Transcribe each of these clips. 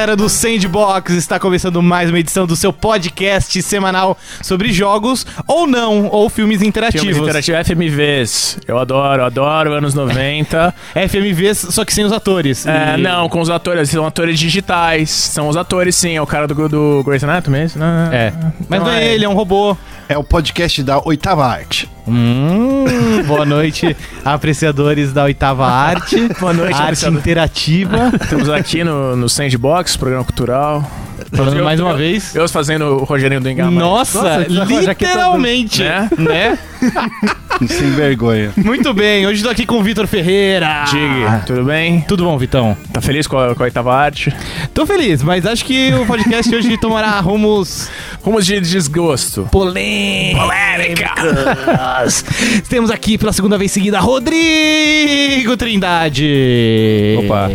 Galera do Sandbox! Está começando mais uma edição do seu podcast semanal sobre jogos ou não, ou filmes interativos. Filmes interativos, FMVs. Eu adoro, adoro anos 90. FMVs, só que sem os atores. É, E- não, com os atores, são atores digitais. São os atores, sim. É o cara do, do Grey's Anatomy? Não, É, mas não é ele, é um robô. É o podcast da oitava arte. Hum, boa noite, apreciadores da oitava arte. Boa noite, arte interativa. Estamos aqui no, no Sandbox, programa cultural. Falando mais uma vez. Eu fazendo o Rogerinho do Engamar. Nossa, tá literalmente, Né? né? Sem vergonha. Muito bem, hoje tô aqui com o Vitor Ferreira. Dig, tudo bem? Tudo bom, Vitão? Tá feliz com a, com a oitava arte? Tô feliz, mas acho que o podcast hoje tomará rumos Rumos de desgosto. polêmicos. Polêmicas. Temos aqui pela segunda vez seguida Rodrigo Trindade. Opa.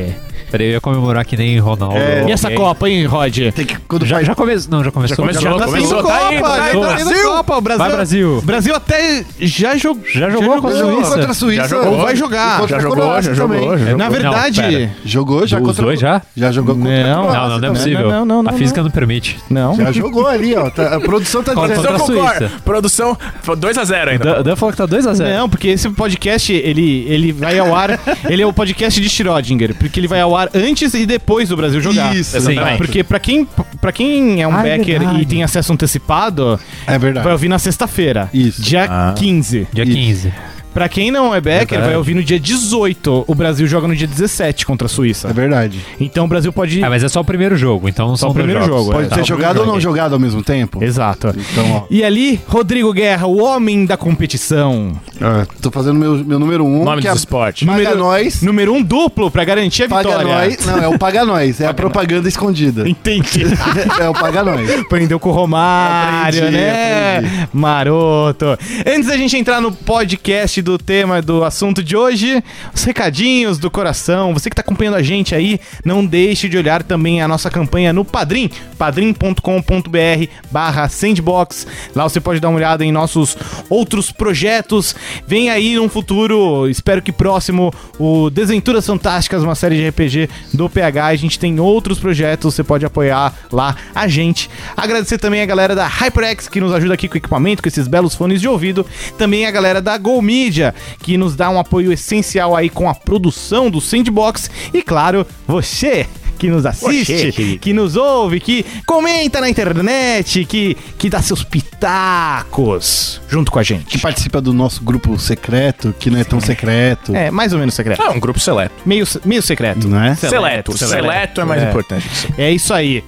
Peraí, eu ia comemorar que nem Ronaldo. É. E essa. Copa, hein, Rod? Tem que, quando Já, faz- já começou. Não, já começou. Já começou, Já- Tá começou, sendo tá Copa, indo, já tá tá indo. indo Copa. O Brasil, Vai, Brasil. Brasil até já, jogou. Já jogou com a Não, Suíça. contra a Suíça. Já jogou. Ou vai jogar. Contra Já jogou, já jogou, também. já jogou. Na verdade, Não. Jogou já Os contra dois já? Já jogou contra Não. Não, não, não é possível. Não, não, não, a física não, permite. não. Já jogou ali, ó. Tá- a produção tá Contra- dizendo. contra a Produção concorda. Suíça. Produção 2x0 ainda. Dan, Dan falou que tá 2x0. Não, porque esse podcast, ele, ele vai ao ar. ele é o podcast de Schrödinger, porque ele vai ao ar antes e depois do Brasil jogar. Isso, Sim. exatamente. Porque pra quem, pra quem é um Ah, é backer verdade. e tem acesso antecipado, É verdade. vai ouvir na sexta-feira. Isso. Dia Ah. 15. Dia Isso. 15. Pra quem não é backer, Verdade. vai ouvir no dia 18. O Brasil joga no dia 17 contra a Suíça. É verdade. Então o Brasil pode. Ah, mas é só o primeiro jogo, então Só são o primeiro dois jogos. jogo, Pode é. ter Tá, jogado ou não jogado ao mesmo tempo? Exato. Então, ó. E ali, Rodrigo Guerra, o homem da competição. ó, tô fazendo meu, meu número um. Nome que do é esporte. Paga Número- nós. Número um duplo pra garantir a Paga vitória. nós. Não, é o Paga Nós. É a propaganda escondida. Entendi. é o Paga Nós. Aprendeu com o Romário, Aprendi, né? aprendi. Maroto. Antes da gente entrar no podcast do tema do assunto de hoje, os recadinhos do coração. Você que tá acompanhando a gente aí, não deixe de olhar também a nossa campanha no Padrim, padrim.com.br barra sandbox. Lá você pode dar uma olhada em nossos outros projetos. Vem aí num futuro, espero que próximo, o Desventuras Fantásticas, uma série de RPG do PH. A gente tem outros projetos, você pode apoiar lá a gente. Agradecer também a galera da HyperX, que nos ajuda aqui com o equipamento, com esses belos fones de ouvido. Também a galera da Go Media, que nos dá um apoio essencial aí com a produção do Sandbox. E claro, você que nos assiste, Você. que nos ouve, que comenta na internet, que, que dá seus pitacos junto com a Que gente. participa do nosso grupo secreto, que não é tão secreto. É, mais ou menos secreto. É um grupo seleto. Meio, meio secreto. Não é? Seleto. Seleto, é mais É. importante. É isso aí.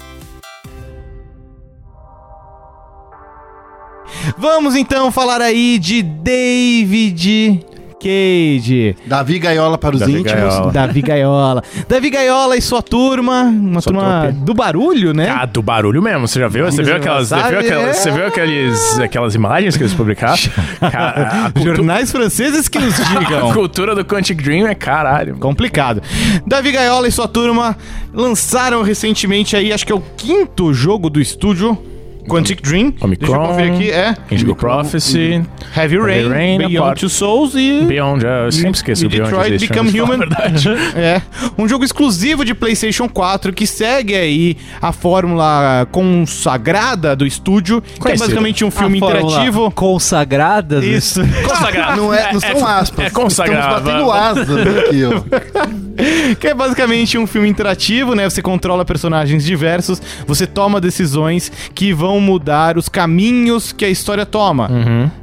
Vamos então falar aí de David Cage. Davi Gaiola para os Davi íntimos. Gaiola. Davi Gaiola. Davi Gaiola e sua turma, uma Sua turma trupe. do barulho, né? Ah, do barulho mesmo. Você já viu? Você viu aquelas, você viu aquelas, é. você viu aqueles, aquelas imagens que eles publicaram? Cara, a, cultu- Jornais franceses que nos a digam. cultura do Quantic Dream é caralho. Complicado. Davi Gaiola e sua turma lançaram recentemente aí, acho que é o quinto jogo do estúdio Quantic Dream. Deixa eu Omicron. conferir aqui, é. Indigo Prophecy, Heavy Rain, Rain, a Beyond Two Souls e... Beyond, é, eu sempre esqueço e o Beyond Detroit Become Human. verdade. É, um jogo exclusivo de PlayStation 4 que segue aí a fórmula consagrada do estúdio, que é basicamente um filme interativo. Consagrada. do- Isso. Consagrado. Não, é, não são aspas. É consagrado. Estamos batendo asas aqui, ó. Que é basicamente um filme interativo, né? Você controla personagens diversos, você toma decisões que vão mudar os caminhos que a história toma.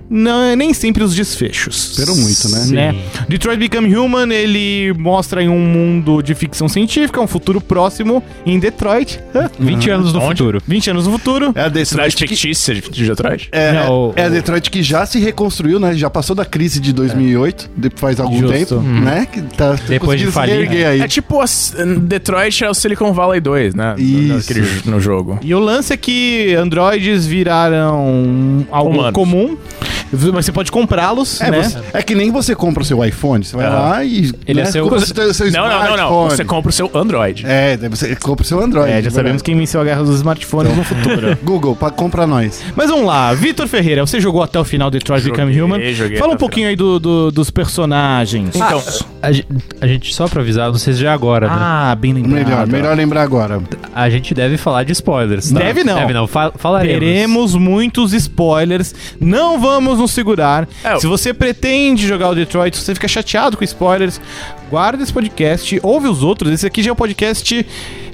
Não, nem sempre os desfechos. Esperam muito, né? né? Detroit Become Human, ele mostra em um mundo de ficção científica, um futuro próximo em Detroit. 20 anos no Onde? futuro. 20 anos no futuro. É a Detroit que, fictícia de, de Detroit? é, Não, é a o- Detroit que já se reconstruiu, né? Já passou da crise de 2008, de- faz algum Justo. tempo, né? Que tá Depois de falir, aí. É tipo a Detroit é o Silicon Valley 2, né? Isso. No jogo. E o lance é que androides viraram algo Humanos. comum Mas você pode comprá-los, É, né? você- é que nem você compra o seu iPhone. Você vai lá e. Ele é seu- compra o seu, seu Não, não, não, não. Você compra o seu Android. É, você compra o seu Android. É, já sabemos quem venceu a guerra dos smartphones no futuro. Google, pra comprar nós. Mas vamos lá, Vitor Ferreira, você jogou até o final de Detroit Joguei, Become Human. joguei Fala um pouquinho aí do, do- dos personagens. Então, A, gen- a gente, só pra avisar, não sei se já é agora, né? Ah, bem lembrado. Melhor, melhor lembrar agora. A gente deve falar de spoilers. tá? Deve não. Deve não, fa falaremos. Teremos muitos spoilers, não vamos nos segurar. É, Se você pretende jogar o Detroit, se você fica chateado com spoilers, guarda esse podcast, ouve os outros. Esse aqui já é o podcast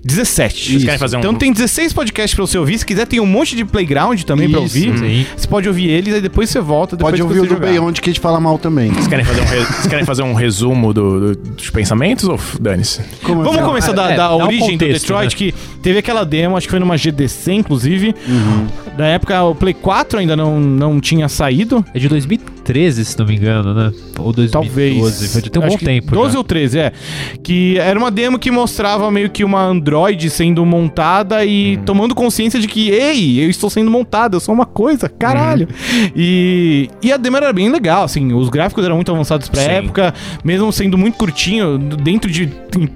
17. Vocês querem fazer um- Então tem 16 podcasts pra você ouvir. Se quiser, tem um monte de playground também pra Isso, ouvir. sim. Você pode ouvir eles, aí depois você volta. Depois Pode que ouvir o você do jogar. Beyond que a gente fala mal também. vocês querem fazer um, re- vocês querem fazer um resumo do- do- dos pensamentos ou f- dane-se? Como Vamos assim? começar da, é, da dá um origem do contexto, Detroit, né? que teve aquela demo, acho que foi numa GDC, inclusive. Na época, o Play 4 ainda não, não tinha saído. É de 2013, se não me engano, né? Ou 2012. Talvez. Foi- Tem um Acho bom tempo. 12 já. ou 13, é. Que era uma demo que mostrava meio que uma Android sendo montada e Uhum. tomando consciência de que, ei, eu estou sendo montada, eu sou uma coisa, caralho. Uhum. E, e a demo era bem legal, assim, os gráficos eram muito avançados pra Sim. época, mesmo sendo muito curtinho, dentro de,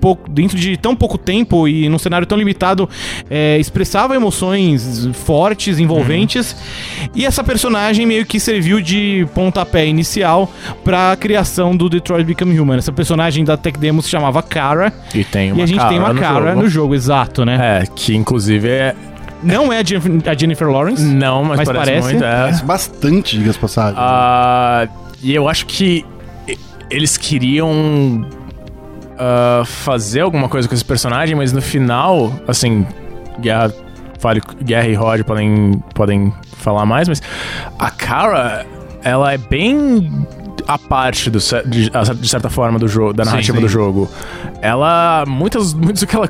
pouco, dentro de tão pouco tempo e num cenário tão limitado, é, expressava emoções fortes, envolventes. E essa personagem meio que serviu de pontapé inicial pra criação do Detroit Become Human. Essa personagem da Tech Demo se chamava Kara. E tem uma e a gente tem uma no Kara jogo. no jogo, exato, né? É, que inclusive é. Não é a Jennifer, a Lawrence. Não, mas, Mas parece, parece. muito. É. Parece bastante, diga as passagens. Ah, e eu acho que eles queriam ah, fazer alguma coisa com esse personagem, mas no final, assim, Guerra, Guerra e Rod podem, podem falar mais, mas a Kara, ela é bem a parte do, de, de certa forma do jogo, da Sim, narrativa sim. do jogo. Ela, muitas, muitos que ela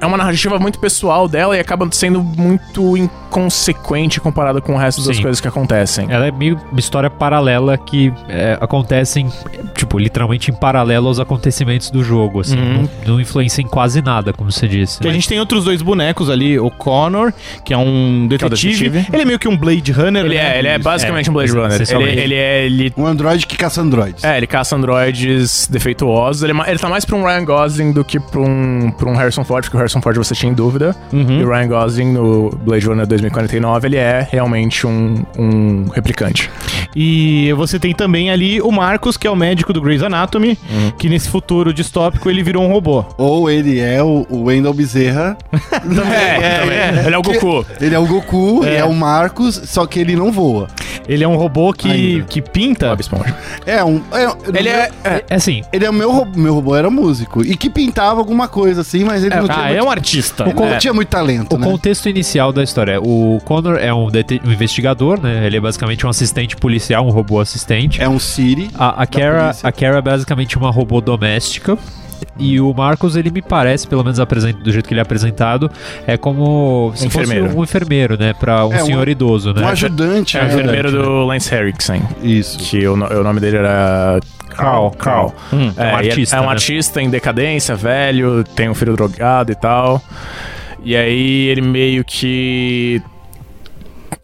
é uma narrativa muito pessoal dela e acaba sendo muito inconsequente comparada com o resto das Sim. coisas que acontecem. Ela é meio uma história paralela que é, acontecem, tipo, literalmente em paralelo aos acontecimentos do jogo, assim. Uhum. Não, não influencia em quase nada, como você disse. Que a gente tem outros dois bonecos ali, o Connor, que é um detetive. detetive. Ele é meio que um Blade Runner. Ele né? é, ele é basicamente um Blade É, Runner. Ele, ele é. Ele, Um Android que caça androids. é, ele caça androides defeituosos. Ele, é ele tá mais pra um Ryan Gosling do que pra um, pra um Harrison Ford, porque o Harrison Ford você tinha em dúvida. Uhum. E o Ryan Gosling no Blade Runner 2049, ele é realmente um, um replicante. E você tem também ali o Marcos, que é o médico do Grey's Anatomy, Uhum. que nesse futuro distópico ele virou um robô. Ou ele é o, o Wendell Bezerra. É, também. Ele é o Goku. Ele é o Goku, É. é. o Marcos, só que ele não voa. Ele é um robô que, Ainda. que pinta. Bob Esponja. É um. é- Ele é. é- É assim, Ele é o meu robô. Meu robô era músico. E que pintava alguma coisa assim, mas ele não tinha. Ah, é muito, um artista. ele não É. tinha muito talento, o né? contexto inicial da história. O Connor é um, um investigador, né? Ele é basicamente um assistente policial, um robô assistente. É um Siri. A, a, Kara, a Kara é basicamente uma robô doméstica. E o Marcos, ele me parece, pelo menos do jeito que ele é apresentado, é como se Enfermeiro. fosse um enfermeiro, né? Pra um É, um- senhor idoso, né? Um ajudante. É o né? enfermeiro do Lance Henriksen. Isso. Que o, o nome dele era. Carl, Carl. Hum. É, É um e ele artista, É um né? artista em decadência, velho, tem um filho drogado e tal. E aí ele meio que.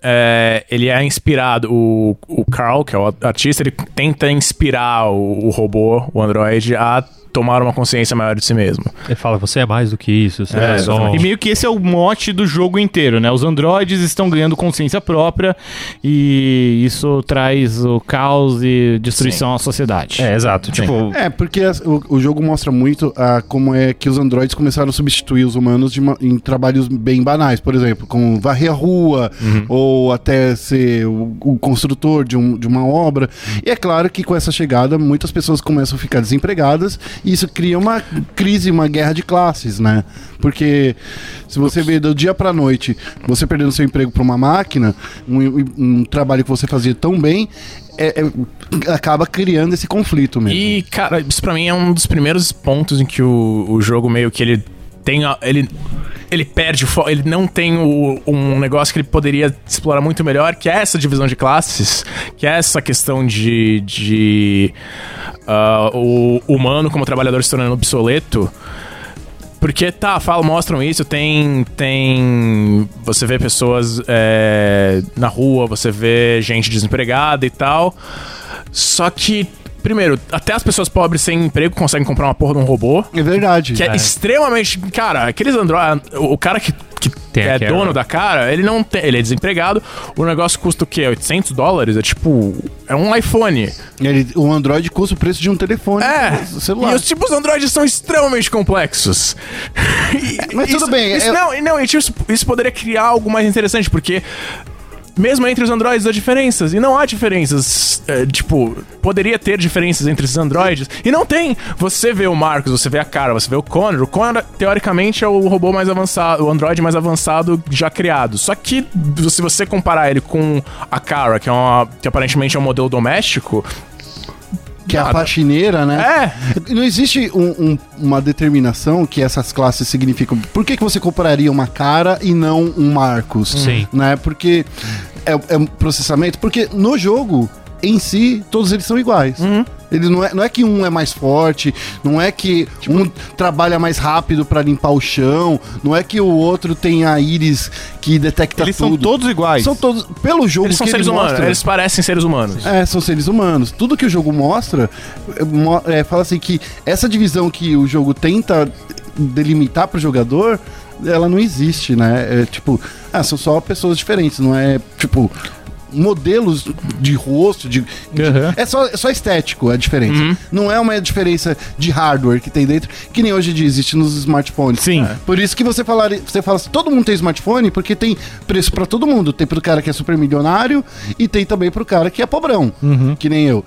É, ele é inspirado, o, o Carl, que é o artista, ele tenta inspirar o, o robô, o android, a tomar uma consciência maior de si mesmo. Ele fala, você é mais do que isso, você É, é, só... E meio que esse é o mote do jogo inteiro, né? Os androides estão ganhando consciência própria e isso traz o caos e destruição à sociedade. É, exato. Sim. Tipo, É, porque o, o jogo mostra muito a, como é que os androides começaram a substituir os humanos de uma- em trabalhos bem banais, por exemplo, como varrer a rua, ou até ser o, o construtor de, um- de uma obra. E é claro que com essa chegada, muitas pessoas começam a ficar desempregadas isso cria uma crise, uma guerra de classes, né? Porque se você vê do dia pra noite, você perdendo seu emprego pra uma máquina, um, um trabalho que você fazia tão bem, é- é- acaba criando esse conflito mesmo. E, cara, isso pra mim é um dos primeiros pontos em que o, o jogo meio que ele tem. a- Ele, ele perde Ele não tem o- um negócio que ele poderia explorar muito melhor, que é essa divisão de classes, que é essa questão de. de ah, o humano como trabalhador se tornando obsoleto. Porque, tá, falam, mostram isso, tem. Tem. Você vê pessoas é, na rua, você vê gente desempregada e tal. Só que, primeiro, até as pessoas pobres sem emprego conseguem comprar uma porra de um robô. É verdade. Que é, extremamente. Cara, aqueles Android. O cara que, que Tem é dono da cara, ele não tem. Ele é desempregado. O negócio custa o quê? 800 dólares? É tipo. É um iPhone. Ele, o Android custa o preço de um telefone É. celular. E os tipos Android são extremamente complexos. E- Mas tudo isso- bem, Isso, é- Não, e não, e, tipo, isso, isso poderia criar algo mais interessante, porque. Mesmo entre os androides há diferenças. E não há diferenças. é, tipo, poderia ter diferenças entre esses androides. E não tem. Você vê o Marcos, você vê a cara, você vê o Connor. O Connor, teoricamente, é o robô mais avançado, o androide mais avançado já criado. Só que, se você comparar ele com a Kara, que, é uma, que aparentemente é um modelo doméstico. Que é a faxineira, né? É, Não existe um- um- uma determinação que essas classes significam. Por que, que você compraria uma cara e não um Marcos? Sim. Né? Porque é, é um processamento. Porque no jogo, em si, todos eles são iguais. Ele não é, não é que um é mais forte, não é que um trabalha mais rápido pra limpar o chão, não é que o outro tem a íris que detecta Eles tudo. são todos iguais. São todos. Pelo jogo eles são que seres ele humanos, mostra, eles parecem seres humanos. é, são seres humanos. Tudo que o jogo mostra, é, é, fala assim que essa divisão que o jogo tenta delimitar pro jogador, ela não existe, né? É tipo, ah, são só pessoas diferentes, não é tipo modelos de rosto, de, de- Uhum. é só é só estético a diferença. Não é uma diferença de hardware que tem dentro, que nem hoje em dia existe nos smartphones. Sim. É. Por isso que você falar, você fala assim, todo mundo tem smartphone porque tem preço pra todo mundo. Tem pro cara que é super milionário e tem também pro cara que é pobrão, que nem eu.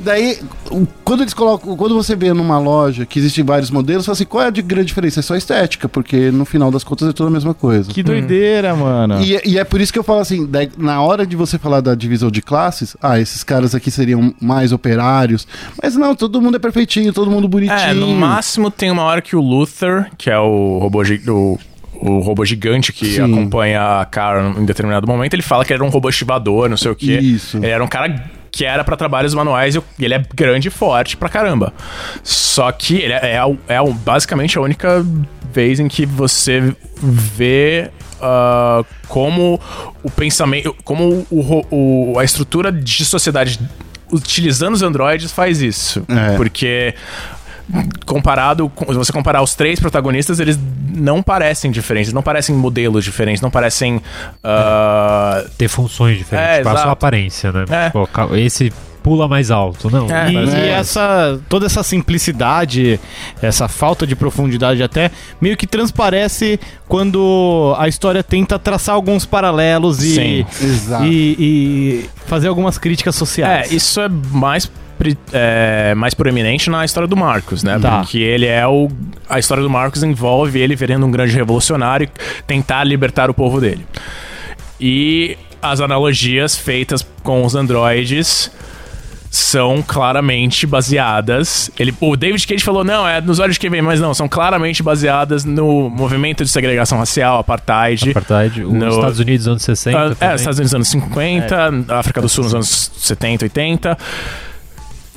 Daí, quando eles colocam, quando você vê numa loja que existem vários modelos, você fala assim, qual é a de grande diferença? É só estética, porque no final das contas é tudo a mesma coisa. Que doideira, mano. E, é- e é por isso que eu falo assim, na hora de você falar da divisão de classes, ah, esses caras aqui seriam mais operários, mas não, todo mundo é perfeitinho, todo mundo bonitinho. É, no máximo tem uma hora que o Luther, que é o robô, o, o robô gigante que Sim. acompanha a Kara em determinado momento, ele fala que ele era um robô estivador, não sei o quê. Isso. Ele era um cara que era pra trabalhos manuais e ele é grande e forte pra caramba. Só que ele é, é, é o- basicamente a única vez em que você vê ah, como o pensamento, como o, o- a estrutura de sociedade utilizando os androides faz isso. É. Porque comparado com, se você comparar os três protagonistas, eles não parecem diferentes, não parecem modelos diferentes, não parecem ah, Ter funções diferentes, É, tipo, a aparência, né? É. Tipo, ca- esse pula mais alto, não. É. E, parece- e essa toda essa simplicidade, essa falta de profundidade até meio que transparece quando a história tenta traçar alguns paralelos e, Sim. Exato. e, e fazer algumas críticas sociais. É, isso é mais é, mais proeminente na história do Marcos, né? Tá. Porque ele é o. A história do Marcos envolve ele virando um grande revolucionário e tentar libertar o povo dele. E as analogias feitas com os androides são claramente baseadas. Ele, o David Cage falou: não, é nos olhos de quem vem, mas não, são claramente baseadas no movimento de segregação racial, apartheid. Apartheid, os No- Estados Unidos anos 60. Ah, é. Estados Unidos nos anos 50, África do Sul nos anos 70, 80.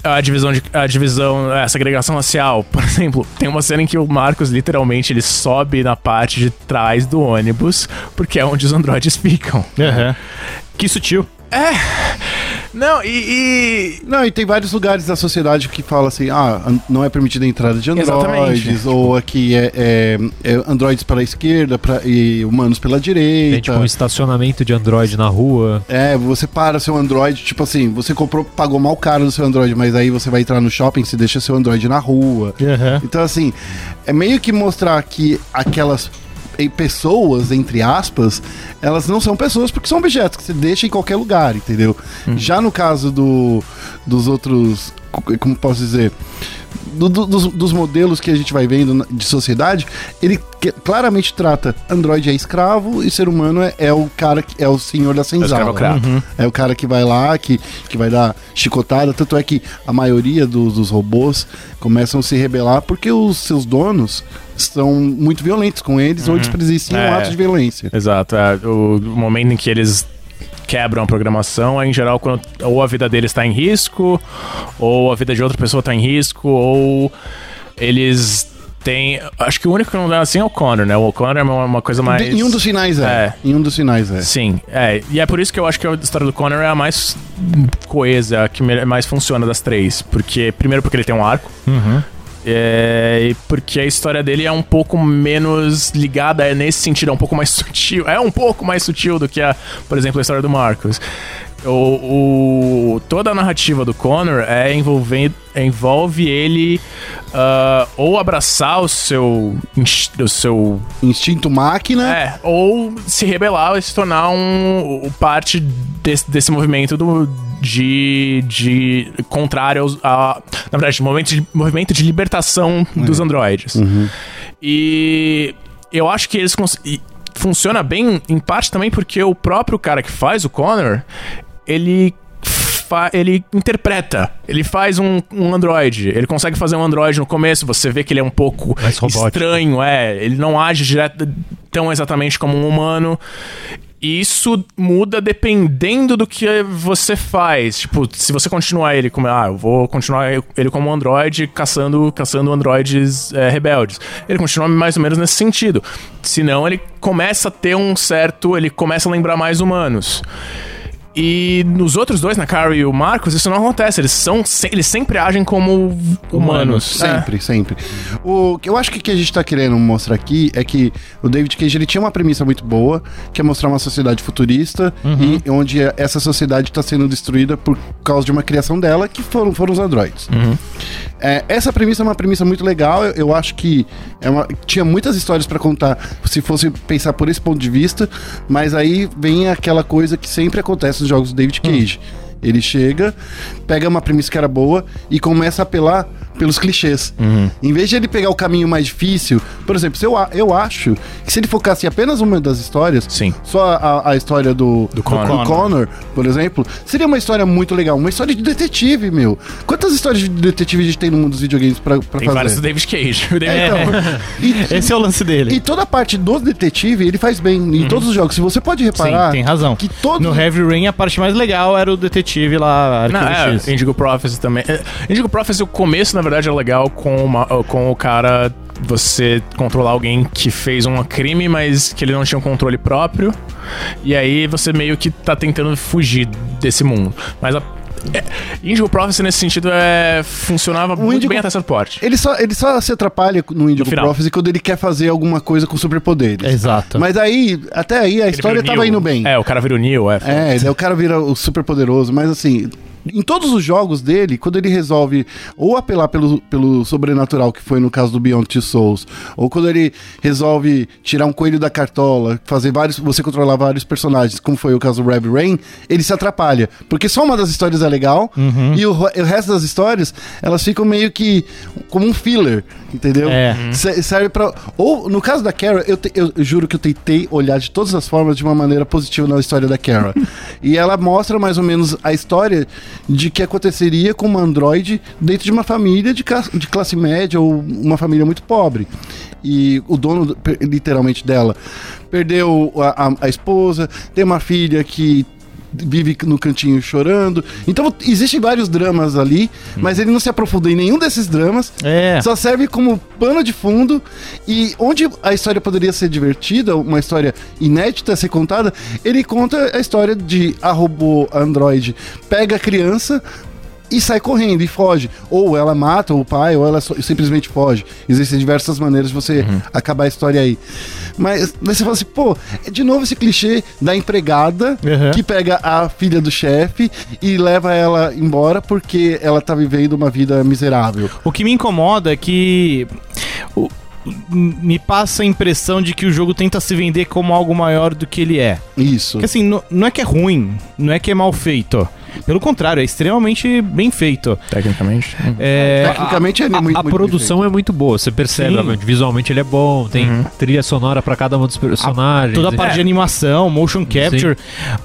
A divisão de a divisão, é, a segregação racial, por exemplo, tem uma cena em que o Marcos literalmente ele sobe na parte de trás do ônibus, porque é onde os androides ficam. Aham. Que sutil. Não, e, e- Não, e tem vários lugares da sociedade que fala assim, ah, não é permitida a entrada de androides, Exatamente. ou aqui é, é- é androides para a esquerda pra, e humanos pela Tem direita. tipo um estacionamento de Android na rua. É, você para seu Android, tipo assim, você comprou, pagou mal caro no seu Android, mas aí você vai entrar no shopping, você deixa seu Android na rua. Aham. Então, assim, é meio que mostrar que aquelas pessoas, entre aspas, elas não são pessoas porque são objetos que você deixa em qualquer lugar, entendeu? Já no caso do, dos outros, co- como posso dizer, do- do- dos, dos modelos que a gente vai vendo na- de sociedade, ele que- claramente trata Android é escravo e ser humano é, é o cara que é o senhor da senzala. escravocrata. né? É o cara que vai lá, que, que vai dar chicotada. Tanto é que a maioria dos, dos robôs começam a se rebelar porque os seus donos são muito violentos com eles ou eles presenciam É. atos de violência. Exato, é, o momento em que eles quebram a programação é em geral quando ou a vida deles está em risco, ou a vida de outra pessoa está em risco, ou eles tem. Acho que o único que não dá assim é o Connor, né? O Connor é uma, uma coisa mais. Em um dos finais é. É. Em um dos finais é. Sim, é. E é por isso que eu acho que a história do Connor é a mais coesa, a que mais funciona das três. Porque, primeiro, porque ele tem um arco. É, porque a história dele é um pouco menos ligada é nesse sentido, é um pouco mais sutil. É um pouco mais sutil do que a, por exemplo, a história do Marcos. O, o- toda a narrativa do Connor é envolvendo, envolve ele ah, ou abraçar o seu, o seu Instinto máquina. é, ou se rebelar e se tornar um, o parte desse, desse movimento do, de, de contrário aos, a, na verdade, movimento de, movimento de libertação dos androides. E eu acho que eles e funciona bem em parte também porque o próprio cara que faz o Connor, ele ele interpreta, ele faz um, um androide, ele consegue fazer um androide no começo, você vê que ele é um pouco estranho, é, ele não age direto, tão exatamente como um humano. E isso muda dependendo do que você faz. Tipo, se você continuar ele como. Ah, eu vou continuar ele como um androide caçando, caçando androides é, rebeldes. Ele continua mais ou menos nesse sentido. Senão ele começa a ter um certo. Ele começa a lembrar mais humanos. E nos outros dois, na Carrie e o Marcos, isso não acontece. Eles são se- eles sempre agem como humanos. É. Sempre, sempre. O que eu acho que o que a gente tá querendo mostrar aqui é que o David Cage ele tinha uma premissa muito boa, que é mostrar uma sociedade futurista e onde essa sociedade está sendo destruída por causa de uma criação dela, que foram, foram os androides. É, essa premissa é uma premissa muito legal. Eu, eu acho que é uma- tinha muitas histórias pra contar se fosse pensar por esse ponto de vista, mas aí vem aquela coisa que sempre acontece nos jogos do David Cage. Ele chega, pega uma premissa que era boa e começa a apelar pelos clichês. Em vez de ele pegar o caminho mais difícil, por exemplo, se eu, eu acho que se ele focasse em apenas uma das histórias, Sim. só a, a história do, do, Connor. Connor, por exemplo, seria uma história muito legal. Uma história de detetive, meu. Quantas histórias de detetive a gente tem no mundo dos videogames pra, pra Tem fazer? vários do David Cage. David- É, então, e, Esse é o lance dele. e toda a parte do detetive ele faz bem em todos os jogos. Se você pode Sim, reparar tem razão. que todos No Heavy Rain, a parte mais legal era o detetive lá, Não, é, X. Indigo Prophecy também. É, Indigo Prophecy, o começo, na verdade, é legal com, uma- com o cara você controlar alguém que fez um crime, mas que ele não tinha um controle próprio. E aí você meio que tá tentando fugir desse mundo. Mas a. É, Indigo Prophecy, nesse sentido, é, funcionava muito Indigo- bem até certo porte. Ele só, ele só se atrapalha no Indigo final. Prophecy quando ele quer fazer alguma coisa com superpoderes. Exato. Mas aí, até aí, a história Ele o tava Neo. indo bem. É, o cara vira o Neo, é. É, daí o cara vira o super poderoso, mas assim. Em todos os jogos dele, quando ele resolve ou apelar pelo, pelo sobrenatural, que foi no caso do Beyond Two Souls, ou quando ele resolve tirar um coelho da cartola, fazer vários. você controlar vários personagens, como foi o caso do Red Rain, ele se atrapalha. Porque só uma das histórias é legal, e o, o resto das histórias, elas ficam meio que como um filler, entendeu? É. Se- Serve pra. Ou, no caso da Kara, eu, te- eu juro que eu tentei olhar de todas as formas de uma maneira positiva na história da Kara. e ela mostra mais ou menos a história de que aconteceria com uma androide dentro de uma família de, de classe média ou uma família muito pobre. E o dono, literalmente, dela perdeu a, a- a esposa, tem uma filha que vive no cantinho chorando. Então existem vários dramas ali, mas ele não se aprofunda em nenhum desses dramas. É. Só serve como pano de fundo e onde a história poderia ser divertida, uma história inédita a ser contada, ele conta a história de a robô android pega a criança e sai correndo e foge. Ou ela mata o pai, ou ela só- simplesmente foge. Existem diversas maneiras de você acabar a história aí. Mas, mas você fala assim, pô, é de novo esse clichê da empregada Uhum. que pega a filha do chefe e leva ela embora porque ela tá vivendo uma vida miserável. O que me incomoda é que o- me passa a impressão de que o jogo tenta se vender como algo maior do que ele é. Isso. Porque assim, não, não é que é ruim, não é que é mal feito. Pelo contrário, é extremamente bem feito. Tecnicamente. É, Tecnicamente é A, muito a muito produção é muito boa, você percebe, Sim. visualmente ele é bom, tem trilha sonora pra cada um dos personagens. toda a parte É. de animação, motion capture.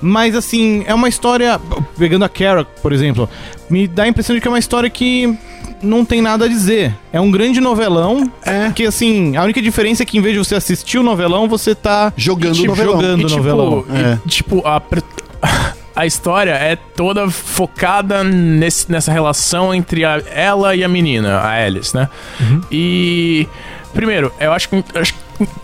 Mas assim, é uma história. Pegando a Kara, por exemplo, me dá a impressão de que é uma história que não tem nada a dizer. É um grande novelão. É. Que assim, a única diferença é que em vez de você assistir o novelão, você tá Jogando tipo, novelão. jogando E, tipo, novelão. e, É. tipo, a, a história é toda focada nesse- nessa relação entre a- ela e a menina, a Alice, né? E primeiro, eu acho que, eu acho que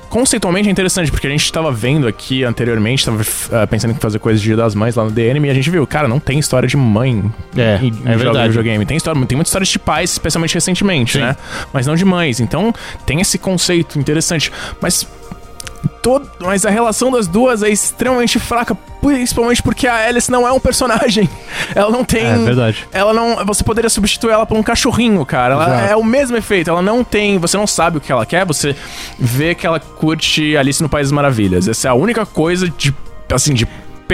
conceitualmente é interessante, porque a gente tava vendo aqui anteriormente, tava uh, pensando em fazer coisas de Dia das Mães lá no DN, e a gente viu, cara, não tem história de mãe É, em, é verdade. videogame. Tem, história, tem muita história de pais, especialmente recentemente, né? Mas não de mães. Então, tem esse conceito interessante. Mas. Todo, mas a relação das duas é extremamente fraca, principalmente porque a Alice não é um personagem. Ela não tem. É verdade. Ela não. Você poderia substituir ela por um cachorrinho, cara. Ela Exato. é o mesmo efeito. Ela não tem. Você não sabe o que ela quer, você vê que ela curte Alice no País das Maravilhas. Essa é a única coisa de. Assim, de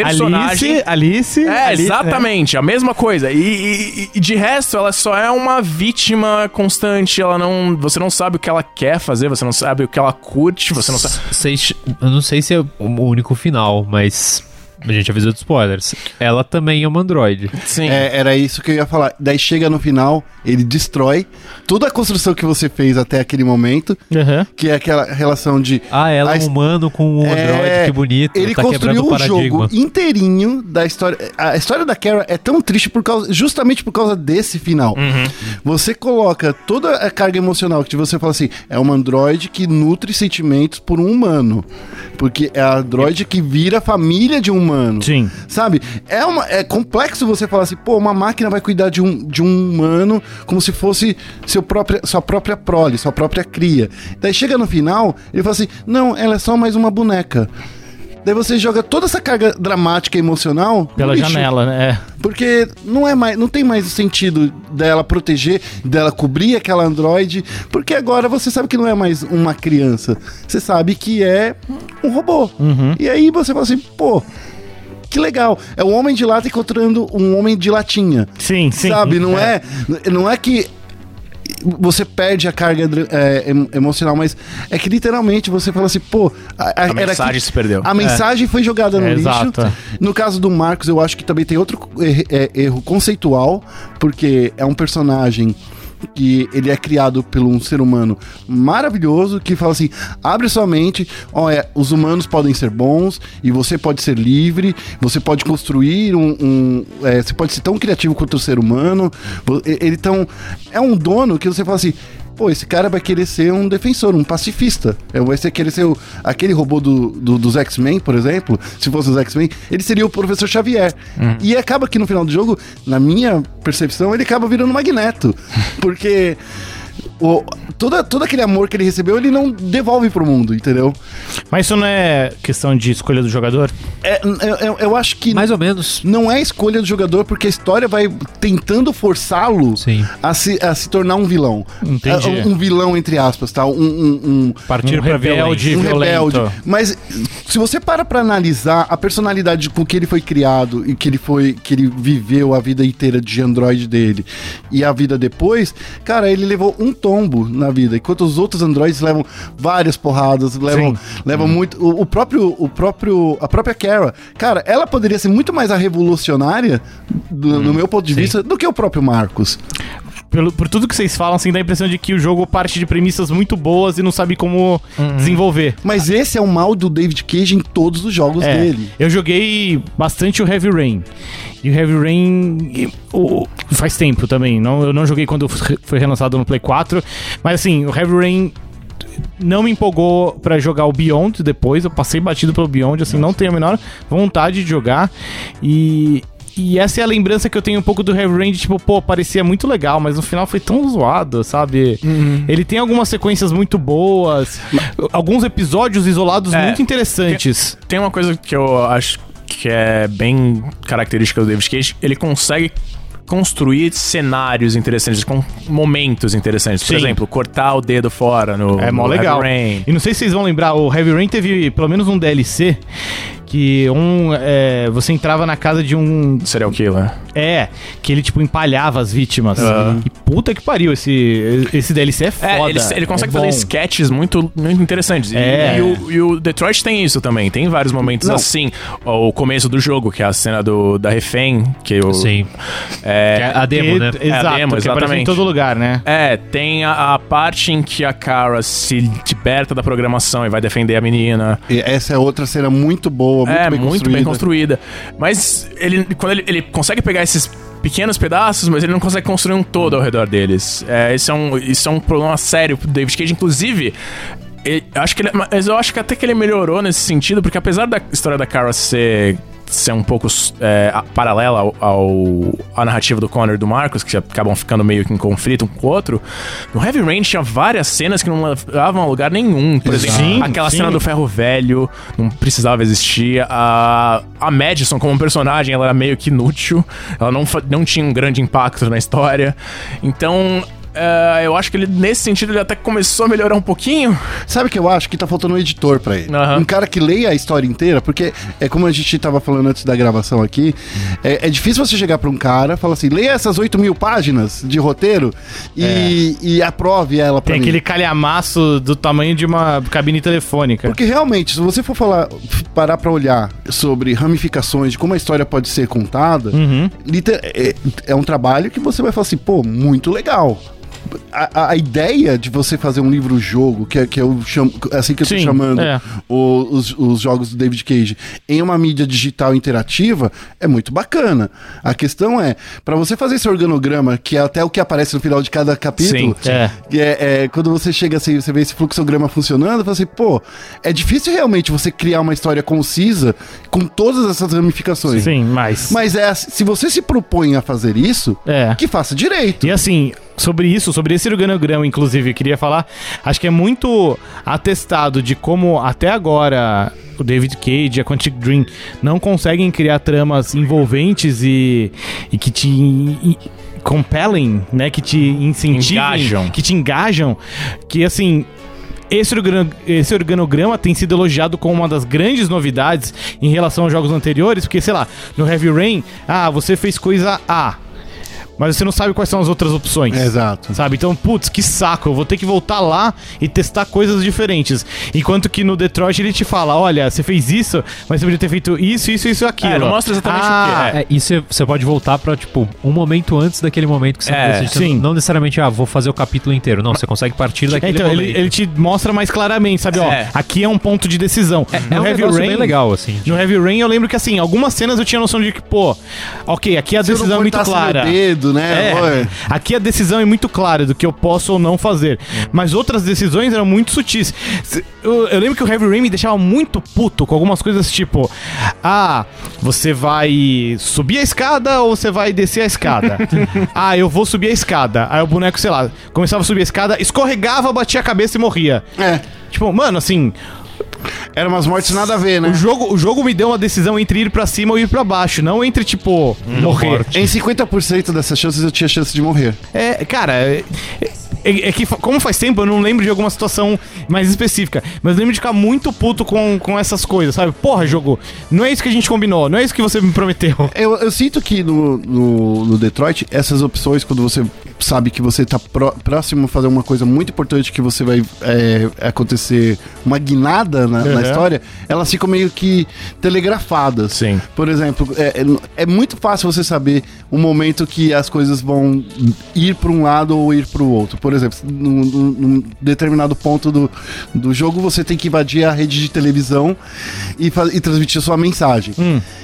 personagem. Alice, Alice. É, Alice, exatamente, a mesma coisa. E, e- e de resto, ela só é uma vítima constante. Ela não. Você não sabe o que ela quer fazer, você não sabe o que ela curte, você não sabe. Sei- eu não sei se é o único final, mas a gente avisou de spoilers. Ela também é uma androide. Sim. É, era isso que eu ia falar. Daí chega no final, ele destrói toda a construção que você fez até aquele momento? Aham. que é aquela relação de. Ah, ela é um humano com um androide, É, que bonito. Ele tá construiu paradigma. jogo inteirinho da história. A história da Kara é tão triste por causa, justamente por causa desse final. Você coloca toda a carga emocional que você fala assim, é uma androide que nutre sentimentos por um humano. Porque é a androide que vira família de um humano. Sim. Sabe? É, uma, é complexo você falar assim, pô, uma máquina vai cuidar de um, de um humano como se fosse seu própria, sua própria prole, sua própria cria. Daí chega no final, ele fala assim, não, ela é só mais uma boneca. Daí você joga toda essa carga dramática e emocional Pela lixo. janela, né? Porque não é mais, não tem mais o sentido dela proteger, dela cobrir aquela androide, porque agora você sabe que não é mais uma criança. Você sabe que é um robô. E aí você fala assim, pô, que legal. É um homem de lata encontrando um homem de latinha. É. Sim, sim. Sabe? Não é, não é que você perde a carga é, em- emocional, mas é que literalmente você fala assim, pô, a, A mensagem se perdeu. A mensagem foi jogada no É, lixo. exato. No caso do Marcos, eu acho que também tem outro é, erro conceitual, porque é um personagem que ele é criado por um ser humano maravilhoso que fala assim: abre sua mente, olha, os humanos podem ser bons e você pode ser livre, você pode construir um. um- é, você pode ser tão criativo quanto o ser humano. Ele tão. É um dono que você fala assim. Pô, esse cara vai querer ser um defensor, um pacifista. Vai ser, querer ser o- aquele robô do, do- dos X-Men, por exemplo. Se fosse os X-Men, ele seria o professor Xavier. E acaba que no final do jogo, na minha percepção, ele acaba virando um magneto. Porque o, toda, todo aquele amor que ele recebeu, ele não devolve pro mundo, entendeu? Mas isso não é questão de escolha do jogador? É, eu, eu- eu acho que Mais ou menos. não é escolha do jogador, porque a história vai tentando forçá-lo a se, a se tornar um vilão. Entendi. É, Um, um vilão, entre aspas, tá? Um, um- um- Partir Um pra rebelde. um violento. rebelde. Mas se você para pra analisar a personalidade com que ele foi criado e que ele foi que ele viveu a vida inteira de androide dele e a vida depois, cara, ele levou um tombo na vida, enquanto os outros androides levam várias porradas, levam, levam muito o, o próprio o próprio a própria Kara. Cara, ela poderia ser muito mais a revolucionária do- no meu ponto de vista do que o próprio Marcos. Pelo- por tudo que vocês falam, assim, dá a impressão de que o jogo parte de premissas muito boas e não sabe como desenvolver. Mas esse é o mal do David Cage em todos os jogos É, dele. eu joguei bastante o Heavy Rain. E o Heavy Rain o- faz tempo também. Não, eu não joguei quando foi relançado no Play 4. Mas assim, o Heavy Rain não me empolgou pra jogar o Beyond depois. Eu passei batido pelo Beyond, assim, não tenho a menor vontade de jogar. E. E essa é a lembrança que eu tenho um pouco do Heavy Rain, de tipo, pô, parecia muito legal, mas no final foi tão zoado, sabe? Ele tem algumas sequências muito boas, alguns episódios isolados É. muito interessantes. Tem uma coisa que eu acho que é bem característica do David Cage, ele consegue construir cenários interessantes, com momentos interessantes. Por Sim. exemplo, cortar o dedo fora no, É mó no legal. Heavy Rain. E não sei se vocês vão lembrar, o Heavy Rain teve pelo menos um DLC que um é, você entrava na casa de um Serial Killer. é que ele tipo empalhava as vítimas. E puta que pariu esse esse DLC é foda. É, ele, ele consegue é fazer sketches muito, muito interessantes. E- É. E, o, e o Detroit tem isso também. Tem vários momentos Não. assim. O começo do jogo, que é a cena do, da refém, que o. Sim. É, a demo, E- né? Exato, É a demo, que aparece em exatamente. todo lugar, né? É, tem a, a parte em que a Kara se liberta da programação e vai defender a menina. E essa é outra cena muito boa, muito é, bem muito construída. bem construída. Mas ele, quando ele, ele consegue pegar esses pequenos pedaços, mas ele não consegue construir um todo ao redor deles. É, isso, é um, isso é um problema sério pro David Cage. Inclusive, ele- acho que ele, mas eu acho que até que ele melhorou nesse sentido, porque apesar da história da Kara ser ser um pouco é, paralela ao, ao- à narrativa do Connor e do Marcos, que acabam ficando meio que em conflito um com o outro, no Heavy Rain tinha várias cenas que não levavam a lugar nenhum. Por exemplo, Sim, aquela sim. cena do ferro velho não precisava existir. A, a Madison, como personagem, ela era meio que inútil. Ela não, não tinha um grande impacto na história. Então. É, eu acho que ele, nesse sentido, ele até começou a melhorar um pouquinho. Sabe o que eu acho? Que tá faltando um editor pra ele. Aham. Um cara que leia a história inteira, porque é como a gente tava falando antes da gravação aqui, é, é difícil você chegar pra um cara e falar assim, leia essas 8 mil páginas de roteiro e, e aprove ela pra Tem mim. aquele calhamaço do tamanho de uma cabine telefônica. Porque realmente, se você for falar, parar pra olhar sobre ramificações de como a história pode ser contada, Uhum. é, é um trabalho que você vai falar assim, pô, muito legal. A, a- ideia de você fazer um livro-jogo, que é, que eu chamo, assim que eu tô Sim, chamando é. os, os jogos do David Cage, em uma mídia digital interativa, é muito bacana. A questão é, pra você fazer esse organograma, que é até o que aparece no final de cada capítulo, Sim, É. é, é, quando você chega assim, você vê esse fluxograma funcionando, você fala assim, pô, é difícil realmente você criar uma história concisa com todas essas ramificações. Sim, mas. Mas é, se você se propõe a fazer isso, É. que faça direito. E assim, sobre isso, sobre esse organograma, inclusive, eu queria falar, acho que é muito atestado de como até agora o David Cage e a Quantic Dream não conseguem criar tramas envolventes e, e que te e- compelling, né, que te incentivem, Engajam. que te engajam, que assim, esse, esse organograma tem sido elogiado como uma das grandes novidades em relação aos jogos anteriores, porque, sei lá, no Heavy Rain, ah, você fez coisa A, mas você não sabe quais são as outras opções. Exato. Sabe? Então, putz, que saco. Eu vou ter que voltar lá e testar coisas diferentes. Enquanto que no Detroit ele te fala: olha, você fez isso, mas você podia ter feito isso, isso, isso e aquilo. É, não mostra exatamente o ah, que é. É, e você você pode voltar pra, tipo, um momento antes daquele momento que você É, decide. sim. Não necessariamente, ah, vou fazer o capítulo inteiro. Não, você consegue partir É, daquele então, momento. ele, ele te mostra mais claramente, sabe? Ó, É. aqui é um ponto de decisão. é um negócio bem legal, assim. No Heavy Rain eu lembro que, assim, algumas cenas eu tinha noção de que, pô, ok, aqui a Se eu não decisão é muito clara. meu dedo, né? É, aqui a decisão é muito clara do que eu posso ou não fazer. Mas outras decisões eram muito sutis. Eu, eu lembro que o Heavy Rain me deixava muito puto com algumas coisas tipo: Ah, você vai subir a escada ou você vai descer a escada? ah, eu vou subir a escada. Aí o boneco, sei lá, começava a subir a escada, escorregava, batia a cabeça e morria. É. Tipo, mano, assim, Eram umas mortes nada a ver, né? o jogo, o jogo me deu uma decisão entre ir pra cima ou ir pra baixo, não entre, tipo, morrer. Em 50% dessas chances eu tinha chance de morrer. É, cara, é, é- é que fa- como faz tempo eu não lembro de alguma situação mais específica, mas eu lembro de ficar muito puto com, com essas coisas, sabe? Porra, jogo, não é isso que a gente combinou, não é isso que você me prometeu. Eu, eu sinto que no, no, no Detroit, essas opções, quando você sabe que você tá pró- próximo a fazer uma coisa muito importante que você vai é, acontecer uma guinada na, na Uhum. história, elas ficam meio que telegrafadas. Sim. Por exemplo, é, é- é muito fácil você saber o momento que as coisas vão ir para um lado ou ir para o outro. Por exemplo, num, num- determinado ponto do, do jogo, você tem que invadir a rede de televisão e, e transmitir sua mensagem.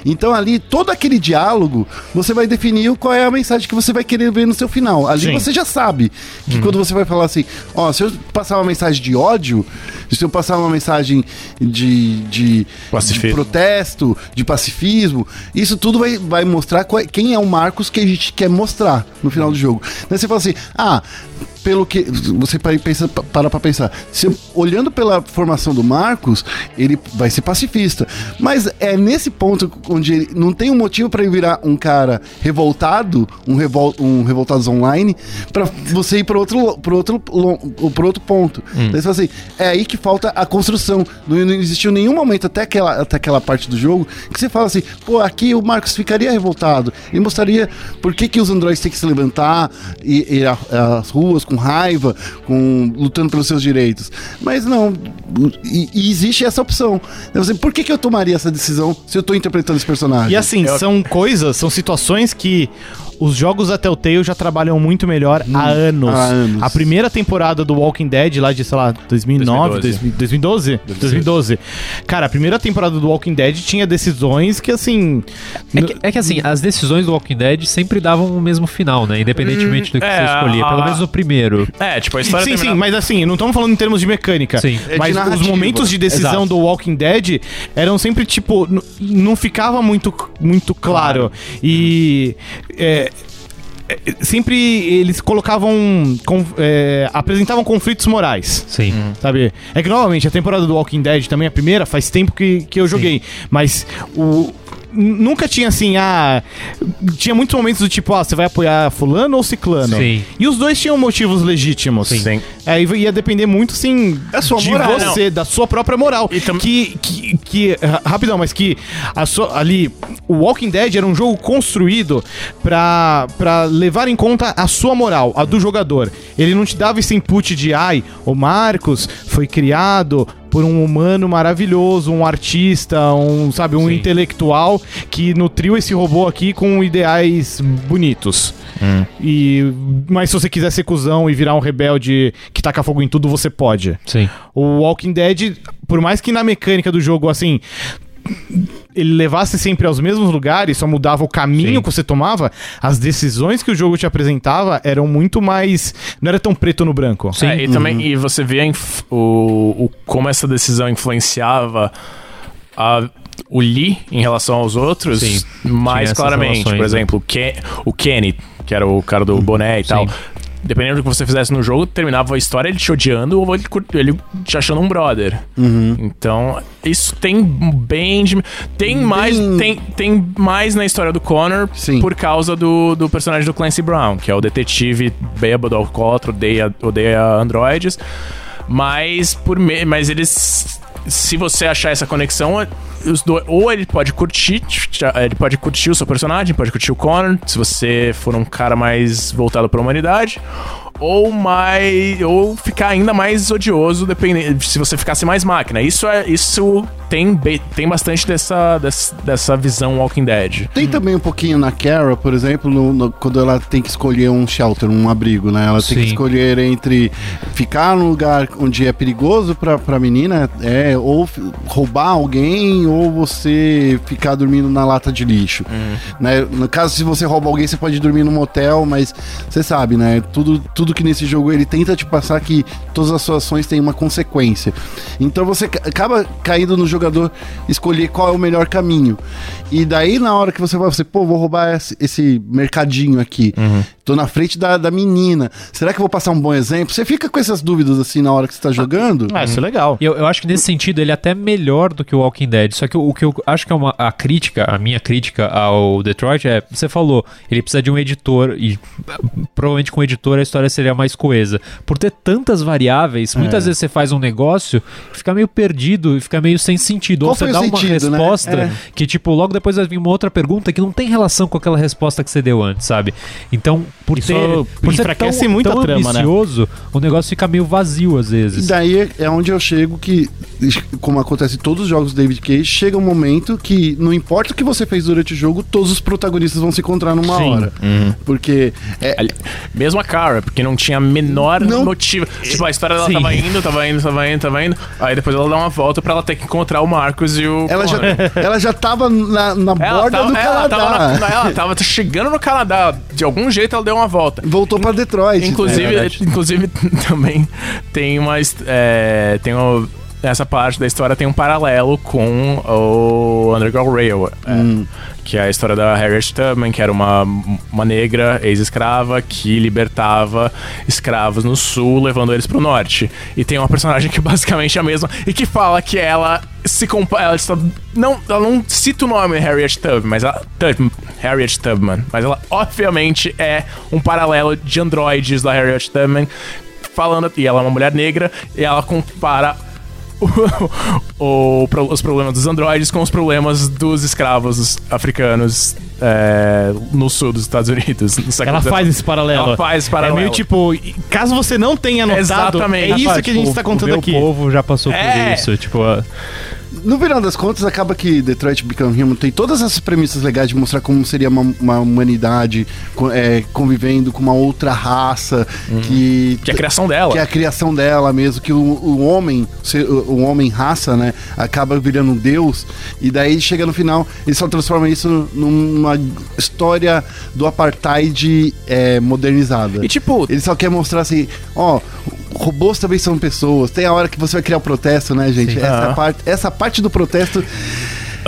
Então ali, todo aquele diálogo, você vai definir qual é a mensagem que você vai querer ver no seu final. Ali Sim. você já sabe que quando você vai falar assim, ó, se eu passar uma mensagem de ódio, se eu passar uma mensagem de, de, de protesto, de pacifismo, isso tudo vai, vai mostrar qual é- quem é o Marcos que a gente quer mostrar no final do jogo. Daí você fala assim, ah, pelo que. Você para pensa, para pra pensar. Se olhando pela formação do Marcos, ele vai ser pacifista. Mas é nesse ponto onde ele não tem um motivo para ele virar um cara revoltado, um, revol, um revoltados online, para você ir para outro, pro outro, pro outro ponto. Daí você fala assim, é aí que falta a construção. Não, não existiu nenhum momento até aquela, até aquela parte do jogo que você fala assim, pô, aqui o Marcos ficaria revoltado. Ele mostraria por que, que os androides têm que se levantar e ir às ruas com raiva, com, lutando pelos seus direitos. Mas não, e, e existe essa opção. Eu sei, por que, que eu tomaria essa decisão se eu tô interpretando esse personagem? E assim, são coisas, são situações que, os jogos da Telltale já trabalham muito melhor há anos. há anos. A primeira temporada do Walking Dead, lá de, sei lá, 2009, 2012. 2012? 2012. Cara, a primeira temporada do Walking Dead tinha decisões que, assim... É que, é que, assim, as decisões do Walking Dead sempre davam o mesmo final, né? Independentemente do que é, você escolhia. Pelo a- menos o primeiro. É, tipo, a história Sim, sim, terminava- mas assim, não estamos falando em termos de mecânica. Sim. É de Mas os narrativa. momentos de decisão Exato. do Walking Dead eram sempre, tipo, não ficava muito, muito claro. E. é, é, sempre eles colocavam. com- é, apresentavam conflitos morais. Sim. Sabe? É que, novamente, a temporada do Walking Dead também, a primeira, faz tempo que, que eu joguei. Mas o. Nunca tinha assim, ah. Tinha muitos momentos do tipo, ah, você vai apoiar Fulano ou Ciclano? Sim. E os dois tinham motivos legítimos. Sim. É, e ia depender muito, sim, Da sua de moral. você, da sua própria moral. E tam- Que, que, que- ra- rapidão, mas que a sua, ali, o Walking Dead era um jogo construído pra, pra levar em conta a sua moral, a do jogador. Ele não te dava esse input de, ai, o Marcos foi criado por um humano maravilhoso, um artista, um, sabe, um Sim. intelectual que nutriu esse robô aqui com ideais bonitos. E mas se você quiser ser cuzão e virar um rebelde que taca fogo em tudo, você pode. Sim. O Walking Dead, por mais que na mecânica do jogo, assim, ele levasse sempre aos mesmos lugares, só mudava o caminho Sim. que você tomava, as decisões que o jogo te apresentava eram muito mais. Não era tão preto no branco. Sim. É, e também e você vê inf- o, o- como essa decisão influenciava a- o Lee em relação aos outros Sim, mais claramente. relações, Por né? exemplo, o, Ken, o Kenny, que era o cara do boné e tal. Dependendo do que você fizesse no jogo, terminava a história ele te odiando ou ele, ele te achando um brother. Então, isso tem bem. de- Tem mais. Tem, tem mais na história do Connor Sim. por causa do, do personagem do Clancy Brown, que é o detetive bêbado, alcoólatra, odeia, odeia androides. Mas por me mas eles. Se você achar essa conexão, dois, ou ele pode curtir, ele pode curtir o seu personagem, pode curtir o Connor, se você for um cara mais voltado pra humanidade, ou mais ou ficar ainda mais odioso dependendo se você ficasse mais máquina. Isso é isso tem tem bastante dessa dessa, dessa visão Walking Dead. Tem também um pouquinho na Kara, por exemplo, no- no- quando ela tem que escolher um shelter, um abrigo, né? Ela tem que Sim. escolher entre ficar num lugar onde é perigoso pra, pra menina, é, ou roubar alguém, ou você ficar dormindo na lata de lixo. Né? No caso, se você rouba alguém, você pode dormir num motel, mas você sabe, né? Tudo, tudo que nesse jogo ele tenta te passar que todas as suas ações têm uma consequência. Então você ca- acaba caindo no jogador escolher qual é o melhor caminho. E daí, na hora que você vai, você, pô, vou roubar esse, esse mercadinho aqui. Tô na frente da, da menina. Será que eu vou passar um bom exemplo? Você fica com essas dúvidas assim na hora que você tá jogando? Ah, isso é legal. E Eu, eu acho que nesse sentido ele é até melhor do que o Walking Dead. Só que o, o que eu acho que é uma, a crítica, a minha crítica ao Detroit é, você falou, ele precisa de um editor e provavelmente com o editor a história seria mais coesa. Por ter tantas variáveis, muitas vezes você faz um negócio, fica meio perdido e fica meio sem sentido. Qual Ou você dá uma sentido, né? resposta É. que, tipo, logo depois vai vir uma outra pergunta que não tem relação com aquela resposta que você deu antes, sabe? Então, por Isso ter. Por ser enfraquece tão, muito a tão trama, né? ambicioso, o negócio fica meio vazio às E vezes. daí é onde eu chego que, como acontece em todos os jogos do David Cage, chega um momento que não importa o que você fez durante o jogo, todos os protagonistas vão se encontrar numa Sim. hora. Porque é, Ali- Mesmo a Kara, porque não tinha menor Não- motivo. Tipo, a história dela Sim. tava indo, tava indo, tava indo, tava indo. Aí depois ela dá uma volta pra ela ter que encontrar o Marcos e o. ela, já, ela já tava na, na borda tava, do ela, Canadá. tava na- ela tava chegando no Canadá. De algum jeito ela deu uma volta. Voltou pra Detroit. Inclusive, É inclusive também tem uma. É, tem uma, Nessa parte da história tem um paralelo com o Underground Railway. é, Hum. Que é a história da Harriet Tubman, que era uma, uma negra ex-escrava que libertava escravos no sul, levando eles pro norte. E tem uma personagem que basicamente é a mesma e que fala que ela se compara. Ela, está- não, ela não cita o nome Harriet Tubman, mas ela. Tubman, Harriet Tubman. Mas ela, obviamente, é um paralelo de androides da Harriet Tubman. Falando, e ela é uma mulher negra, e ela compara o- o os problemas dos androides com os problemas dos escravos africanos é, no sul dos Estados Unidos. Ela faz esse paralelo. Ela faz esse paralelo. É meio tipo, caso você não tenha notado, Exatamente. é isso que a gente Tipo, está o contando meu aqui. povo já passou por É. isso. Tipo, a- no final das contas, acaba que Detroit Become Human tem todas essas premissas legais de mostrar como seria uma, uma humanidade é, convivendo com uma outra raça que, Que é a criação dela. que é a criação dela mesmo, que o, o homem, o, homem raça, né, acaba virando um deus, e daí chega no final, ele só transforma isso numa história do apartheid é, modernizada. E tipo, Ele só quer mostrar assim, ó, robôs também são pessoas. Tem a hora que você vai criar o protesto, né, gente? Essa, Aham. parte, essa parte do protesto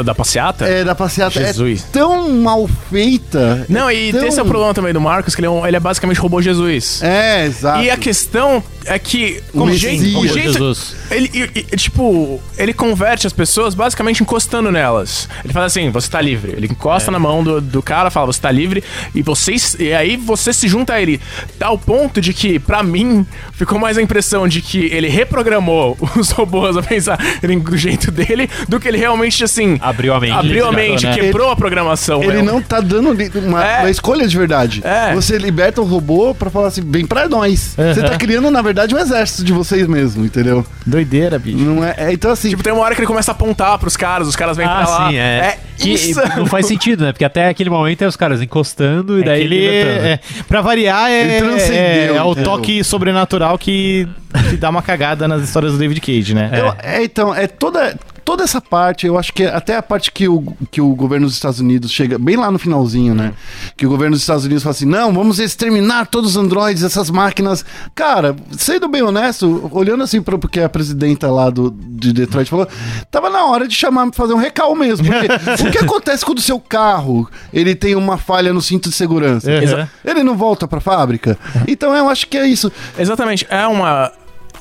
da passeata. é, da passeata Jesus. é tão mal feita. Não, e tão... esse é o problema também do Marcos, que ele é, um- ele é basicamente robô Jesus. É, exato. E a questão é que o Messias. jeito, o jeito Jesus. ele, e- e, tipo, ele converte as pessoas basicamente encostando nelas. Ele fala assim, você tá livre. Ele encosta na mão do, do cara, fala, você tá livre, e vocês. E aí você se junta a ele. Ao ponto de que, pra mim, ficou mais a impressão de que ele reprogramou os robôs a pensarem do jeito dele do que ele realmente, assim. Abriu a mente. Abriu a mente, né? quebrou a programação. Ele meu. não tá dando uma, É. uma escolha de verdade. É. Você liberta o robô pra falar assim, vem pra nós. Você tá criando, na verdade, um exército de vocês mesmo, entendeu? Doideira, bicho. Não é, é- então assim, Tipo, tem uma hora que ele começa a apontar pros caras, os caras vêm pra Ah, lá. sim, é. Que isso. não faz sentido, né? Porque até aquele momento é os caras encostando e É daí ele, é, pra variar, Ele é, transcendeu, é, é o entendeu? toque sobrenatural que, que dá uma cagada nas histórias do David Cage, né? Eu- é, então, é toda, toda essa parte, eu acho que é até a parte que o, que o governo dos Estados Unidos chega, bem lá no finalzinho, né? Que o governo dos Estados Unidos fala assim: não, vamos exterminar todos os androides, essas máquinas. Cara, sendo bem honesto, olhando assim para porque a presidenta lá do, de Detroit falou, tava na hora de chamar, fazer um recal mesmo. Porque o que acontece quando o seu carro ele tem uma falha no cinto de segurança? Uhum. Ele não volta pra fábrica? Então eu acho que é isso. Exatamente, é uma.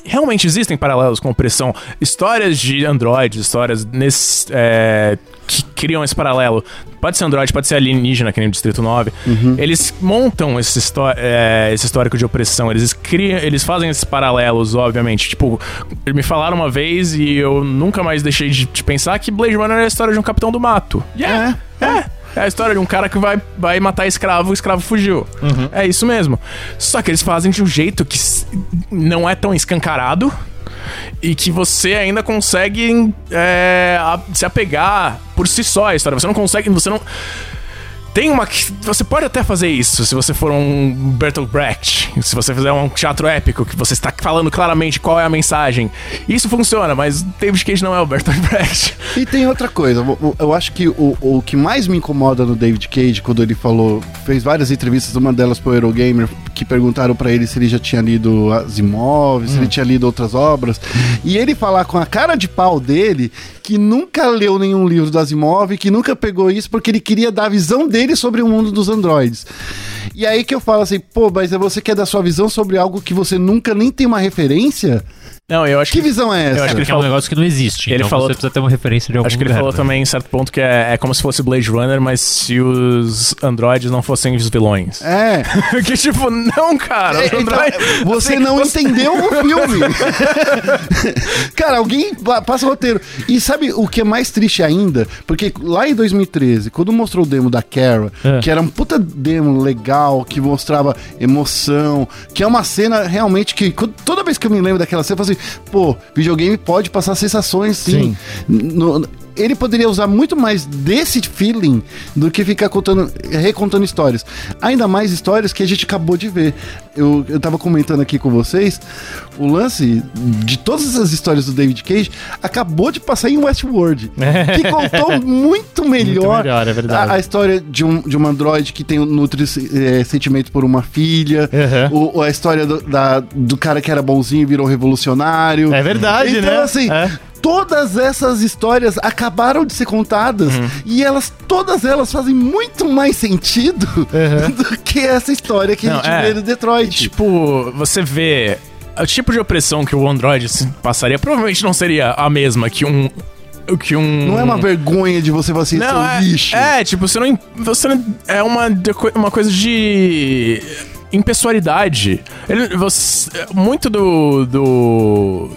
Realmente existem paralelos com opressão. Histórias de androides, histórias nesse, é, que criam esse paralelo. Pode ser android, pode ser alienígena, que nem o Distrito 9. Eles montam esse, é, esse histórico de opressão. Eles criam, eles fazem esses paralelos, obviamente. Tipo, me falaram uma vez e eu nunca mais deixei de, de pensar que Blade Runner é a história de um capitão do mato. Yeah, é. É a história de um cara que vai, vai matar escravo, o escravo fugiu. É isso mesmo. Só que eles fazem de um jeito que não é tão escancarado e que você ainda consegue é, se apegar por si só à história. Você não consegue. Você não. Tem uma. que- Você pode até fazer isso se você for um Bertolt Brecht. Se você fizer um teatro épico que você está falando claramente qual é a mensagem. Isso funciona, mas David Cage não é o Bertolt Brecht. E tem outra coisa, o- o- eu acho que o, o que mais me incomoda no David Cage, quando ele falou, fez várias entrevistas, uma delas pro Eurogamer, que perguntaram pra ele se ele já tinha lido Asimov, se ele tinha lido outras obras, e ele falar com a cara de pau dele que nunca leu nenhum livro do Asimov, que nunca pegou isso porque ele queria dar a visão dele sobre o mundo dos androides. E aí que eu falo assim, pô, mas você quer dar sua visão sobre algo que você nunca nem tem uma referência? Não, eu acho Que que. visão é essa? Eu acho que ele é um falou- negócio que não existe. Ele então falou- você precisa ter uma referência de algum Acho que ele lugar, falou né? também em certo ponto que é, é como se fosse Blade Runner, mas se os androides não fossem os vilões. É. que tipo, não, cara. os É, então, androides- você assim, não você- entendeu o filme. Cara, alguém pa- passa o roteiro. E sabe o que é mais triste ainda? Porque lá em 2013, quando mostrou o demo da Kara, É. que era um puta demo legal, que mostrava emoção, que é uma cena realmente que toda vez que eu me lembro daquela cena, eu falo assim, pô, videogame pode passar sensações sim. No- ele poderia usar muito mais desse feeling do que ficar contando, recontando histórias. Ainda mais histórias que a gente acabou de ver. Eu, eu tava comentando aqui com vocês, o lance de todas as histórias do David Cage acabou de passar em Westworld. que contou muito melhor, melhor, é verdade. A, a história de um, de um androide que tem nutre eh, sentimento por uma filha, Uhum. o- a história do, da- do cara que era bonzinho e virou revolucionário. É verdade, então, né? assim, É. todas essas histórias acabaram de ser contadas Uhum. e elas, todas elas fazem muito mais sentido do que essa história que Não, a gente é. vê no Detroit. Tipo, você vê. O tipo de opressão que o Android passaria provavelmente não seria a mesma que um. Que um. Não é uma vergonha de você falar assim, Não, seu é, lixo. é, tipo, você não. Você não é uma, uma coisa de. impessoalidade. Ele, você, muito do. do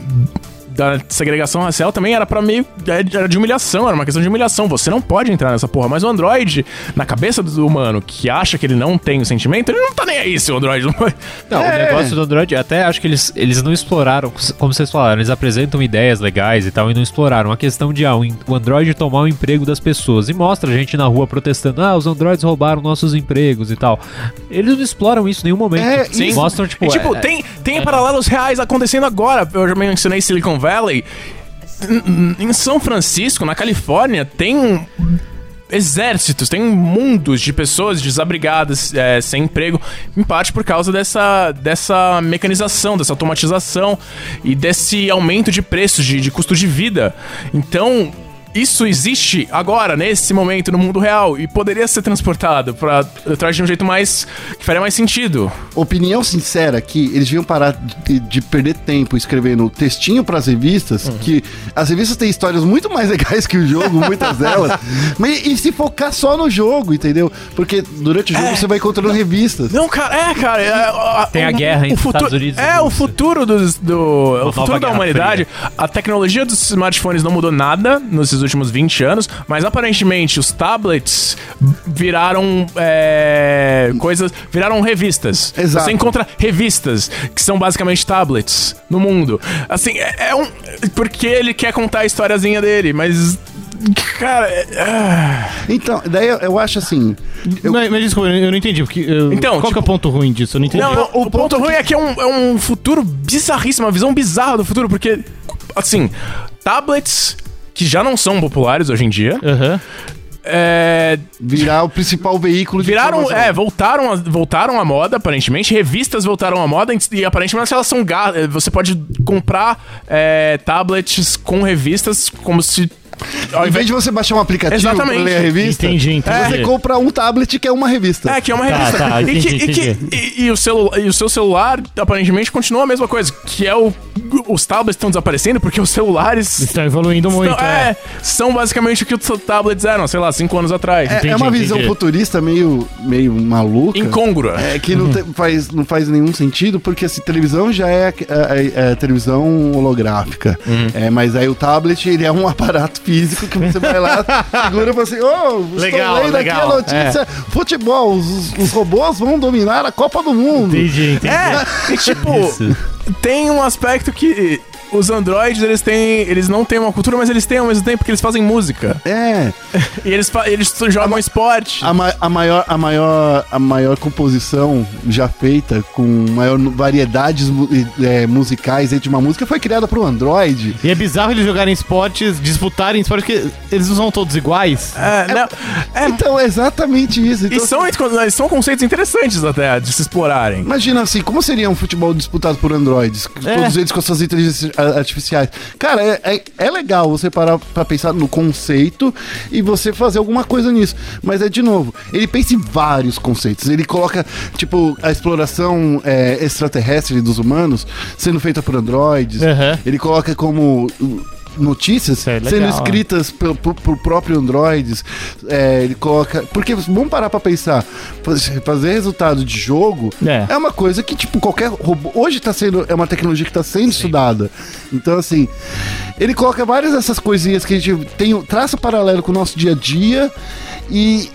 da segregação racial também era pra meio. Era de humilhação, era uma questão de humilhação. Você não pode entrar nessa porra. Mas o Android, na cabeça do humano que acha que ele não tem o sentimento, ele não tá nem aí se o Android não vai. Não, É. o negócio do Android, até acho que eles, eles não exploraram, como vocês falaram, eles apresentam ideias legais e tal, e não exploraram. A questão de ah, o, Android tomar o emprego das pessoas. E mostra a gente na rua protestando, ah, os Androids roubaram nossos empregos e tal. Eles não exploram isso em nenhum momento. É, Sim. Mostram, tipo, E, tipo, é- tem, tem paralelos reais acontecendo agora. Eu já mencionei Silicon Valley. Em- Em São Francisco, na Califórnia, tem exércitos, tem mundos de pessoas desabrigadas, é, sem emprego, em parte por causa dessa, dessa mecanização, dessa automatização e desse aumento de preços, de, de custo de vida. Então. Isso existe agora, nesse momento, no mundo real, e poderia ser transportado para trás de um jeito mais. que faria mais sentido. Opinião sincera que eles deviam parar de, de perder tempo escrevendo textinho pras revistas, Uhum. que as revistas têm histórias muito mais legais que o jogo, muitas delas, mas e se focar só no jogo, entendeu? Porque durante o É. jogo você vai encontrando revistas. Não, cara, é, cara. é, a- Tem a o- guerra o entre futuro, Estados Unidos e É, o futuro dos, do. o nova futuro da humanidade. A tecnologia dos smartphones não mudou nada nesses últimos 20 anos, mas aparentemente os tablets viraram é, coisas. viraram revistas. Exato. Você encontra revistas que são basicamente tablets no mundo. Assim, é, é um. Porque ele quer contar a historiazinha dele, mas. Cara, é- ah. Então, daí eu, eu acho assim. eu- Mas, mas desculpa, eu não entendi. Porque, eu- Então, qual que é o tipo- ponto ruim disso? Eu não entendi. Não, não, o, ponto ruim é que é um, é um futuro bizarríssimo, uma visão bizarra do futuro, porque, assim, tablets que já não são populares hoje em dia, Aham. é, virar o principal veículo de viraram, informação. é, voltaram, a, voltaram à moda, aparentemente, revistas voltaram à moda, e aparentemente elas são, ga- eh, você pode comprar é, tablets com revistas como se... Ao vez de você baixar um aplicativo Exatamente. pra ler a revista, Entendi, entendi. você compra um tablet que é uma revista. É, que é uma Tá, revista. tá, e, que- entendi, e que- entendi. e- e o celu- e o seu celular, aparentemente, continua a mesma coisa. Que é o. Os tablets estão desaparecendo porque os celulares. Estão evoluindo muito, Estão- é. é, são basicamente o que os tablets eram, sei lá, cinco anos atrás. É, Entendi, é uma visão entendi. futurista meio, meio maluca. Incôngrua. É, que não, te- faz, não faz nenhum sentido, porque assim, televisão já é, é- é televisão holográfica. É, mas aí o tablet, ele é um aparato físico que você vai lá, segura e fala assim, ô, Legal, estou lendo aqui legal, a notícia, futebol, os, os robôs vão dominar a Copa do Mundo. Entendi, entendi. É, e tipo, tem um aspecto que. Os androids, eles têm. Eles não têm uma cultura, mas eles têm ao mesmo tempo porque eles fazem música. É, E eles, eles jogam esporte. a, ma- a maior, a, maior, a maior composição já feita com maior variedades é, musicais dentro de uma música foi criada pro Android. E é bizarro eles jogarem esportes, disputarem esportes, porque eles não são todos iguais. É, não, é, Então é exatamente isso. Então, E são, são conceitos interessantes até de se explorarem. Imagina assim, como seria um futebol disputado por androides? É. Todos eles com as suas inteligências a- artificiais. Cara, é, é, é legal você parar pra pensar no conceito e você fazer alguma coisa nisso. Mas é de novo, ele pensa em vários conceitos. Ele coloca, tipo, a exploração é, extraterrestre dos humanos sendo feita por androides. Aham. Ele coloca como. Notícias é legal, sendo escritas por, por, próprio Androids. É, ele coloca. Porque vamos parar pra pensar. faz- Fazer resultado de jogo É. é uma coisa que, tipo, qualquer robô. Hoje tá sendo. É uma tecnologia que tá sendo estudada. Então, assim. Ele coloca várias dessas coisinhas que a gente tem. Traça paralelo com o nosso dia a dia. E.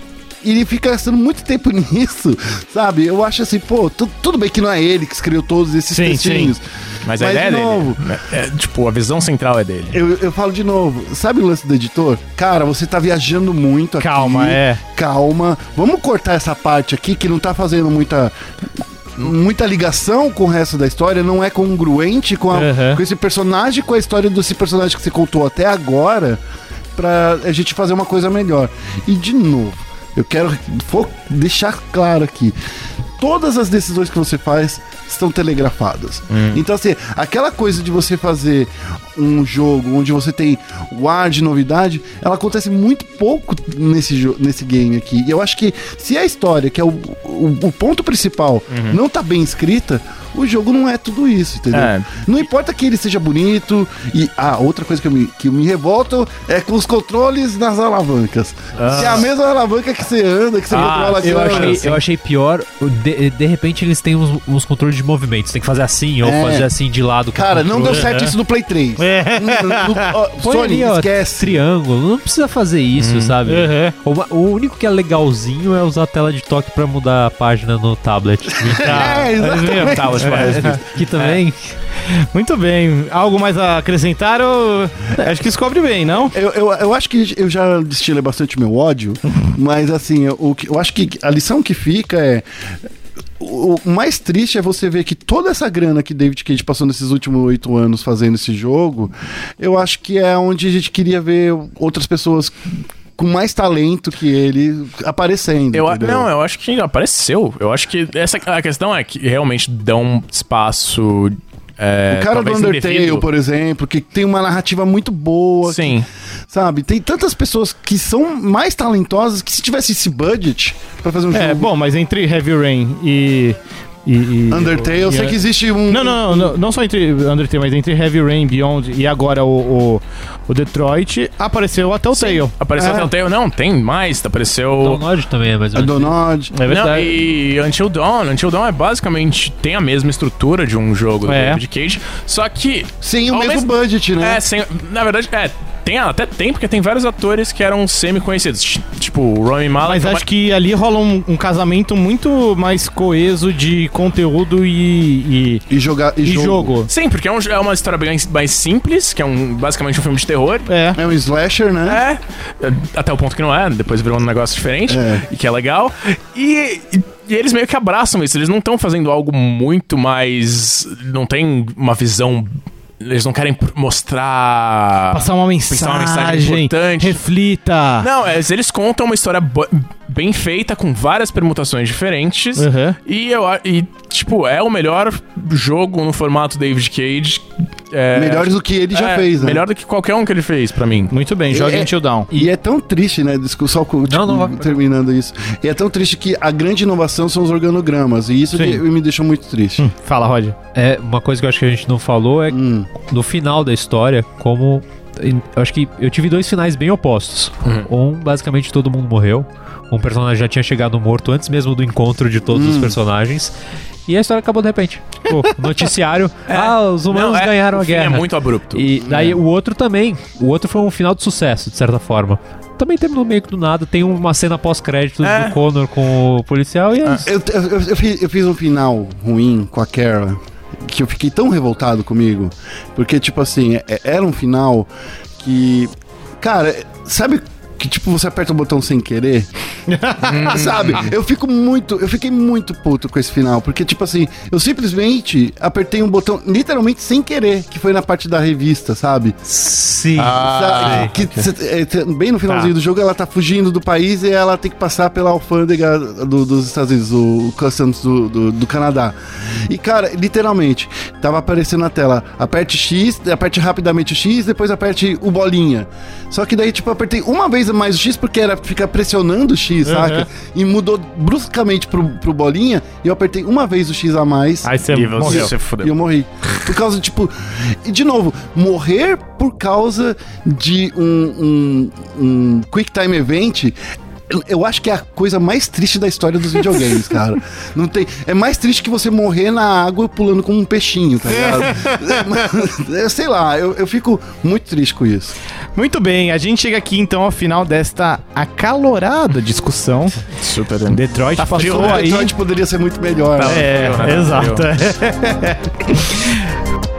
e Ele fica gastando muito tempo nisso, sabe? Eu acho assim, pô, tu- tudo bem que não é ele que escreveu todos esses Sim, textinhos. Mas a Mas, ideia de é novo, dele. É, tipo, a visão central é dele. Eu, eu falo de novo, sabe o lance do editor? Cara, você tá viajando muito aqui. Calma, é. Calma. Vamos cortar essa parte aqui que não tá fazendo muita. Muita ligação com o resto da história, não é congruente com, a- Aham. com esse personagem, com a história desse personagem que você contou até agora, pra a gente fazer uma coisa melhor. E de novo, eu quero deixar claro aqui: todas as decisões que você faz estão telegrafadas. Então, assim, aquela coisa de você fazer um jogo onde você tem o ar de novidade, ela acontece muito pouco nesse, nesse game aqui. E eu acho que se a história, que é o, o, o ponto principal, não tá bem escrita, o jogo não é tudo isso, entendeu? É. Não importa que ele seja bonito. E ah, outra coisa que eu me, que eu me revolto é com os controles nas alavancas. Se é a mesma alavanca que você anda, que você Ah, controla a Eu achei, eu achei pior, de, de repente eles têm uns, uns controles de movimento. Você tem que fazer assim ou É. fazer assim de lado. com o Cara, não deu controle. certo isso no Play 3. É. No- no- Põe Sony, ali, ó, esquece. triângulo. Não precisa fazer isso, sabe? Uhum. O, o único que é legalzinho é usar a tela de toque pra mudar a página no tablet. É, exatamente. Tá, os É. que também. Muito bem. Algo mais a acrescentar? ou- Acho que descobre bem, não? Eu, eu, eu acho que eu já destilei bastante meu ódio, mas assim, eu, o que- eu acho que a lição que fica é. O o mais triste é você ver que toda essa grana que David Cage passou nesses últimos oito anos fazendo esse jogo, eu acho que é onde a gente queria ver outras pessoas com mais talento que ele aparecendo. Eu, entendeu? não, eu acho que apareceu. Eu acho que essa a questão é que realmente dão espaço. É, O cara do Undertale, indevido. por exemplo, que tem uma narrativa muito boa. Sim. Sabe? Tem tantas pessoas que são mais talentosas que se tivesse esse budget pra fazer um É, jogo. bom, mas entre Heavy Rain e. e, e Undertale, eu sei que existe um. Não, não, não, não, não só entre Undertale, mas entre Heavy Rain, Beyond e agora o, o, o Detroit, apareceu até o Tale. Apareceu É. até o Tale. Não, tem mais. Apareceu. Download também é mais ou A menos. Donod. É Não, verdade. e Until Dawn, Until Dawn é basicamente tem a mesma estrutura de um jogo do É. David Cage, só que Sem o mesmo mesmo- budget, né? é, sem, na verdade, é, tem até tem porque tem vários atores que eram semi conhecidos, tipo o Rami Malek. Mas acho que ali rola um, um casamento muito mais coeso de conteúdo e, e, E jogar. E, e jogo. jogo. Sim, porque é, um- é uma história bem mais simples, que é um, basicamente um filme de terror. É. É um slasher, né? É, até o ponto que não é, depois virou um negócio diferente, É. e que é legal. E, e- e eles meio que abraçam isso, eles não estão fazendo algo muito mais. Não tem uma visão. Eles não querem mostrar. Passar uma mensagem, Passar uma mensagem importante. reflita. Não, é, eles contam uma história bem feita, com várias permutações diferentes. Uhum. E eu e, tipo, é o melhor jogo no formato David Cage. É, Melhores do que ele já é, fez, né? Melhor do que qualquer um que ele fez, pra mim. Muito bem, joga É- Until Down. E é tão triste, né? Desculpa, só tipo, Não, não, vai- terminando isso. E é tão triste que a grande inovação são os organogramas. E isso me deixou muito triste. Fala, Rod. É, uma coisa que eu acho que a gente não falou é Hum. no final da história, como. Eu acho que eu tive dois finais bem opostos. Um, basicamente todo mundo morreu. Um personagem já tinha chegado morto antes mesmo do encontro de todos os personagens. E a história acabou de repente. Pô, noticiário. ah, os humanos Não, é- ganharam o a fim guerra. É muito abrupto. E daí o outro também. O outro foi um final de sucesso, de certa forma. Também terminou meio que do nada. Tem uma cena pós-créditos É. do Connor com o policial e é isso. Eu, eu, eu fiz, eu fiz um final ruim com a Kara que eu fiquei tão revoltado comigo. Porque, tipo assim, é- era um final que. Cara, sabe que tipo você aperta o botão sem querer? sabe? Eu fico muito. Eu fiquei muito puto com esse final. Porque, tipo assim, eu simplesmente apertei um botão literalmente sem querer, que foi na parte da revista, sabe? Sim. Sabe? que, cê- é, cê- bem no finalzinho Tá. do jogo, ela tá fugindo do país e ela tem que passar pela alfândega do- dos Estados Unidos, o, Customs do, do, do Canadá. E, cara, literalmente, tava aparecendo na tela: aperte X, aperte rapidamente o X, depois aperte o bolinha. Só que daí, tipo, eu apertei uma vez a mais o X porque era ficar pressionando o X, Uhum. saca? E mudou bruscamente pro, pro bolinha e eu apertei uma vez o X a mais. Aí você E morreu. você E eu morri. Por causa, tipo. E de novo, morrer por causa de um, um, um Quick Time Event. Eu- acho que é a coisa mais triste da história dos videogames, cara. Não tem. É mais triste que você morrer na água pulando como um peixinho, tá ligado? É, sei lá, eu, eu fico muito triste com isso. Muito bem, a gente chega aqui então ao final desta acalorada discussão. Super. Detroit Tá passou frio, né? aí. Detroit poderia ser muito melhor. Tá. né? É, Frio, né? exato.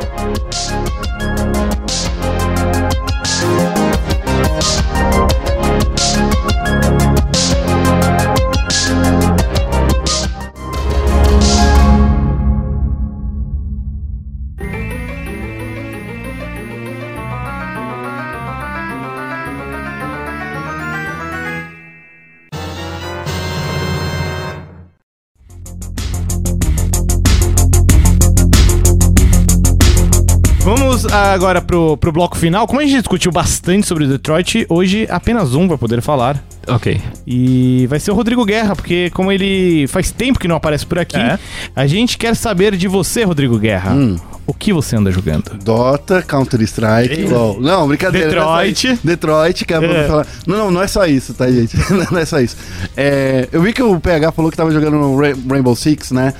vamos agora pro, pro bloco final. Como a gente discutiu bastante sobre o Detroit, hoje apenas um vai poder falar. Ok. E vai ser o Rodrigo Guerra, porque como ele faz tempo que não aparece por aqui, É. a gente quer saber de você, Rodrigo Guerra. Hum. O que você anda jogando? Dota, Counter-Strike, LOL. Não, brincadeira. Detroit. não é só isso. Detroit, que é, É. falar. Não, não, não é só isso, tá, gente? não é só isso. É, eu vi que o PH falou que tava jogando Rainbow Six, né?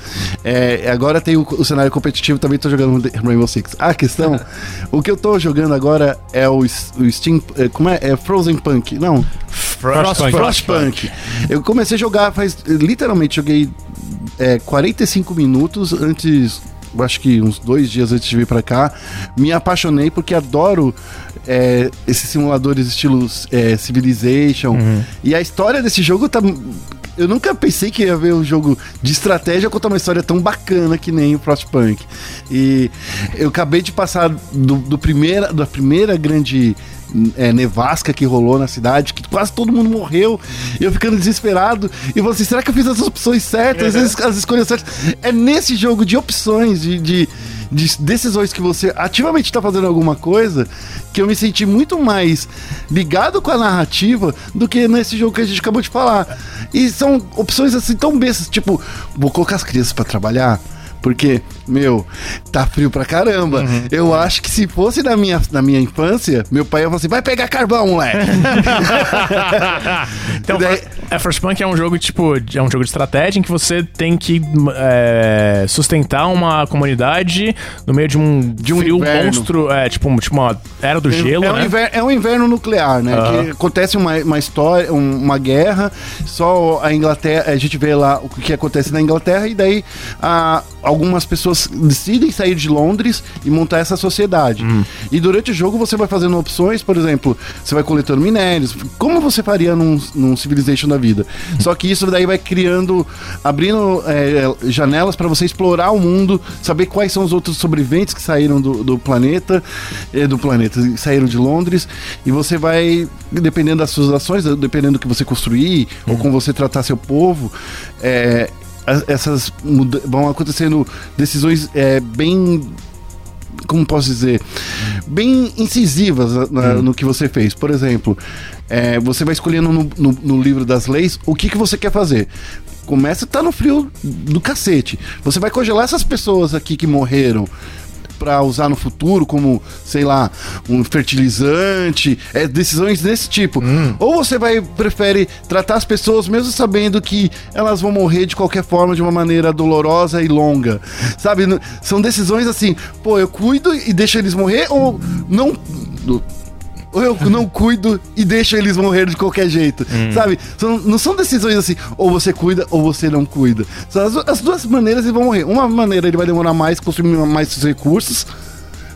É, agora tem o, o cenário competitivo, também tô jogando no Rainbow Six. A questão, o que eu tô jogando agora é o, o Steam. é, Como é? É Frozen Punk. Não, Frostpunk. Frostpunk. Eu comecei a jogar faz. Literalmente, joguei é, 45 minutos antes. Acho que uns dois dias antes de vir pra cá. Me apaixonei porque adoro é, esses simuladores estilos é, Civilization. E a história desse jogo tá. Eu nunca pensei que ia ver um jogo de estratégia contar uma história tão bacana que nem o Frostpunk. E eu acabei de passar do, do primeira, da primeira grande é, nevasca que rolou na cidade, que quase todo mundo morreu, e eu ficando desesperado, e você, será que eu fiz as opções certas, as, as escolhas certas? É nesse jogo de opções, de, de, de decisões que você ativamente está fazendo alguma coisa, que eu me senti muito mais ligado com a narrativa do que nesse jogo que a gente acabou de falar. E são opções assim tão bestas, tipo, vou colocar as crianças para trabalhar. Porque, meu, tá frio pra caramba. Eu acho que se fosse na minha, na minha infância, meu pai ia falar assim: vai pegar carvão, moleque. Então, Daí- é, Frostpunk é um jogo, tipo, é um jogo de estratégia em que você tem que é, sustentar uma comunidade no meio de um, De um frio inverno. monstro, é, tipo, um- tipo uma era do gelo, é, um né? inverno, é um inverno nuclear, né? Aham. Que acontece uma, uma história, um- uma guerra, só a Inglaterra, a gente vê lá o que acontece na Inglaterra, e daí a- algumas pessoas decidem sair de Londres e montar essa sociedade. Hum. E durante o jogo você vai fazendo opções, por exemplo, você vai coletando minérios, como você faria num, num Civilization da vida. Só que isso daí vai criando, abrindo é, janelas para você explorar o mundo, saber quais são os outros sobreviventes que saíram do, do planeta, eh, do planeta, saíram de Londres, e você vai, dependendo das suas ações, dependendo do que você construir, ou como você tratar seu povo, é, essas vão acontecendo decisões é, bem como posso dizer, bem incisivas na- na- no que você fez. Por exemplo, é, você vai escolhendo no, no- no livro das leis o que, que você quer fazer. Começa a estar no frio do cacete. Você vai congelar essas pessoas aqui que morreram para usar no futuro como, sei lá, um fertilizante, é, decisões desse tipo. Ou você vai prefere tratar as pessoas mesmo sabendo que elas vão morrer de qualquer forma de uma maneira dolorosa e longa. Sabe, são decisões assim, pô, eu cuido e deixo eles morrer ou não ou eu não cuido e deixo eles morrer de qualquer jeito. Sabe? São- não são decisões assim, ou você cuida ou você não cuida. São as, as duas maneiras e vão morrer. Uma maneira ele vai demorar mais, consumir mais recursos.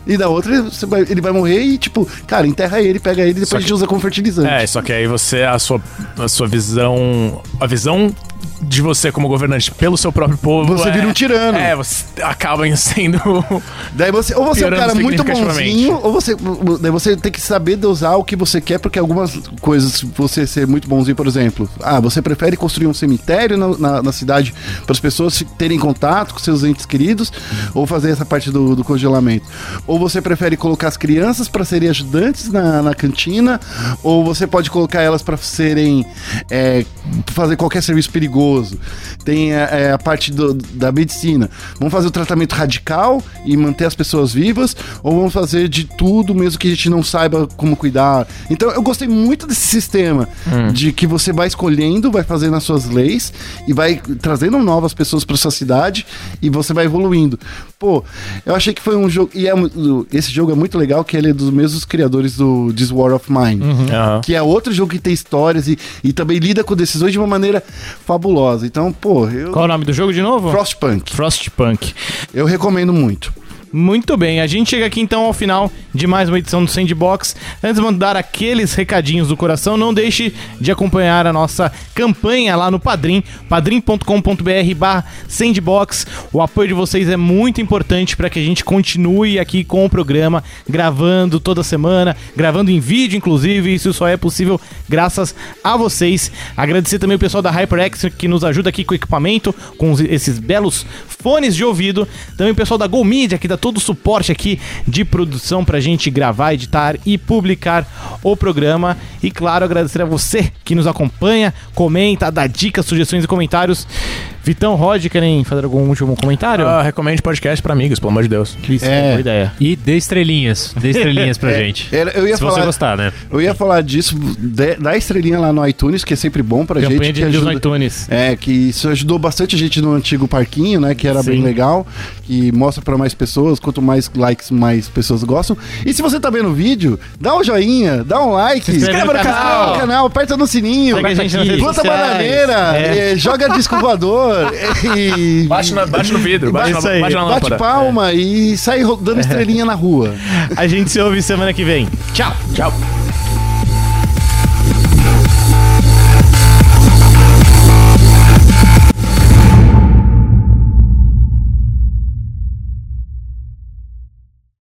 E da outra, vai- ele vai morrer e, tipo, cara, enterra ele, pega ele e depois Só a gente que- usa como fertilizante. É, só que aí você, a sua, a sua visão. A visão de você como governante pelo seu próprio povo. Você é- vira um tirano. É, você acaba sendo. Daí você, ou você é um cara muito bonzinho, ou você, daí você tem que saber dosar o que você quer, porque algumas coisas, você ser muito bonzinho, por exemplo, ah, você prefere construir um cemitério na, na- na cidade para as pessoas terem contato com seus entes queridos, ou fazer essa parte do, do congelamento. Ou você prefere colocar as crianças para serem ajudantes na, na cantina, ou você pode colocar elas para serem é, fazer qualquer serviço perigoso. Tem é, é, a parte do- da medicina. Vamos fazer o tratamento radical e manter as pessoas vivas, ou vamos fazer de tudo mesmo que a gente não saiba como cuidar. Então eu gostei muito desse sistema de que você vai escolhendo, vai fazendo as suas leis e vai trazendo novas pessoas para sua cidade e você vai evoluindo. Pô, eu achei que foi um jogo e é esse jogo é muito legal que ele é dos mesmos criadores do This War of Mine. Aham. Que é outro jogo que tem histórias e, e também lida com decisões de uma maneira fabulosa. Então, pô, eu. Qual é o nome do jogo de novo? Frostpunk. Frostpunk. Eu recomendo muito. Muito bem, a gente chega aqui então ao final de mais uma edição do Sandbox. Antes de mandar aqueles recadinhos do coração, não deixe de acompanhar a nossa campanha lá no Padrim, padrim.com.br barra Sandbox. O apoio de vocês é muito importante para que a gente continue aqui com o programa, gravando toda semana, gravando em vídeo, inclusive. Isso só é possível graças a vocês. Agradecer também o pessoal da HyperX que nos ajuda aqui com o equipamento, com esses belos fones de ouvido. Também o pessoal da Go Media, aqui da todo o suporte aqui de produção pra gente gravar, editar e publicar o programa. E claro, agradecer a você que nos acompanha, comenta, dá dicas, sugestões e comentários. Vitão, Rod, querem fazer algum último comentário? Ah, recomende podcast pra amigos, pelo amor de Deus. Isso, é. boa ideia. E dê estrelinhas. Dê estrelinhas pra gente. Era- eu ia Se você falar, gostar, né? eu ia falar disso, de- da estrelinha lá no iTunes, que é sempre bom pra Campanha gente. de que reviews no ajuda- iTunes. É, que isso ajudou bastante a gente no antigo parquinho, né? Que era Sim. bem legal. Que mostra pra mais pessoas. Quanto mais likes, mais pessoas gostam. E se você tá vendo o vídeo, dá um joinha, dá um like, Se inscreve no no canal. canal, aperta no sininho, planta bananeira, É. joga disco voador e. Bate, na- bate no vidro, bate, Isso na, bate na Bate lâmpada. palma e sai dando estrelinha na rua. A gente se ouve semana que vem. Tchau! Tchau.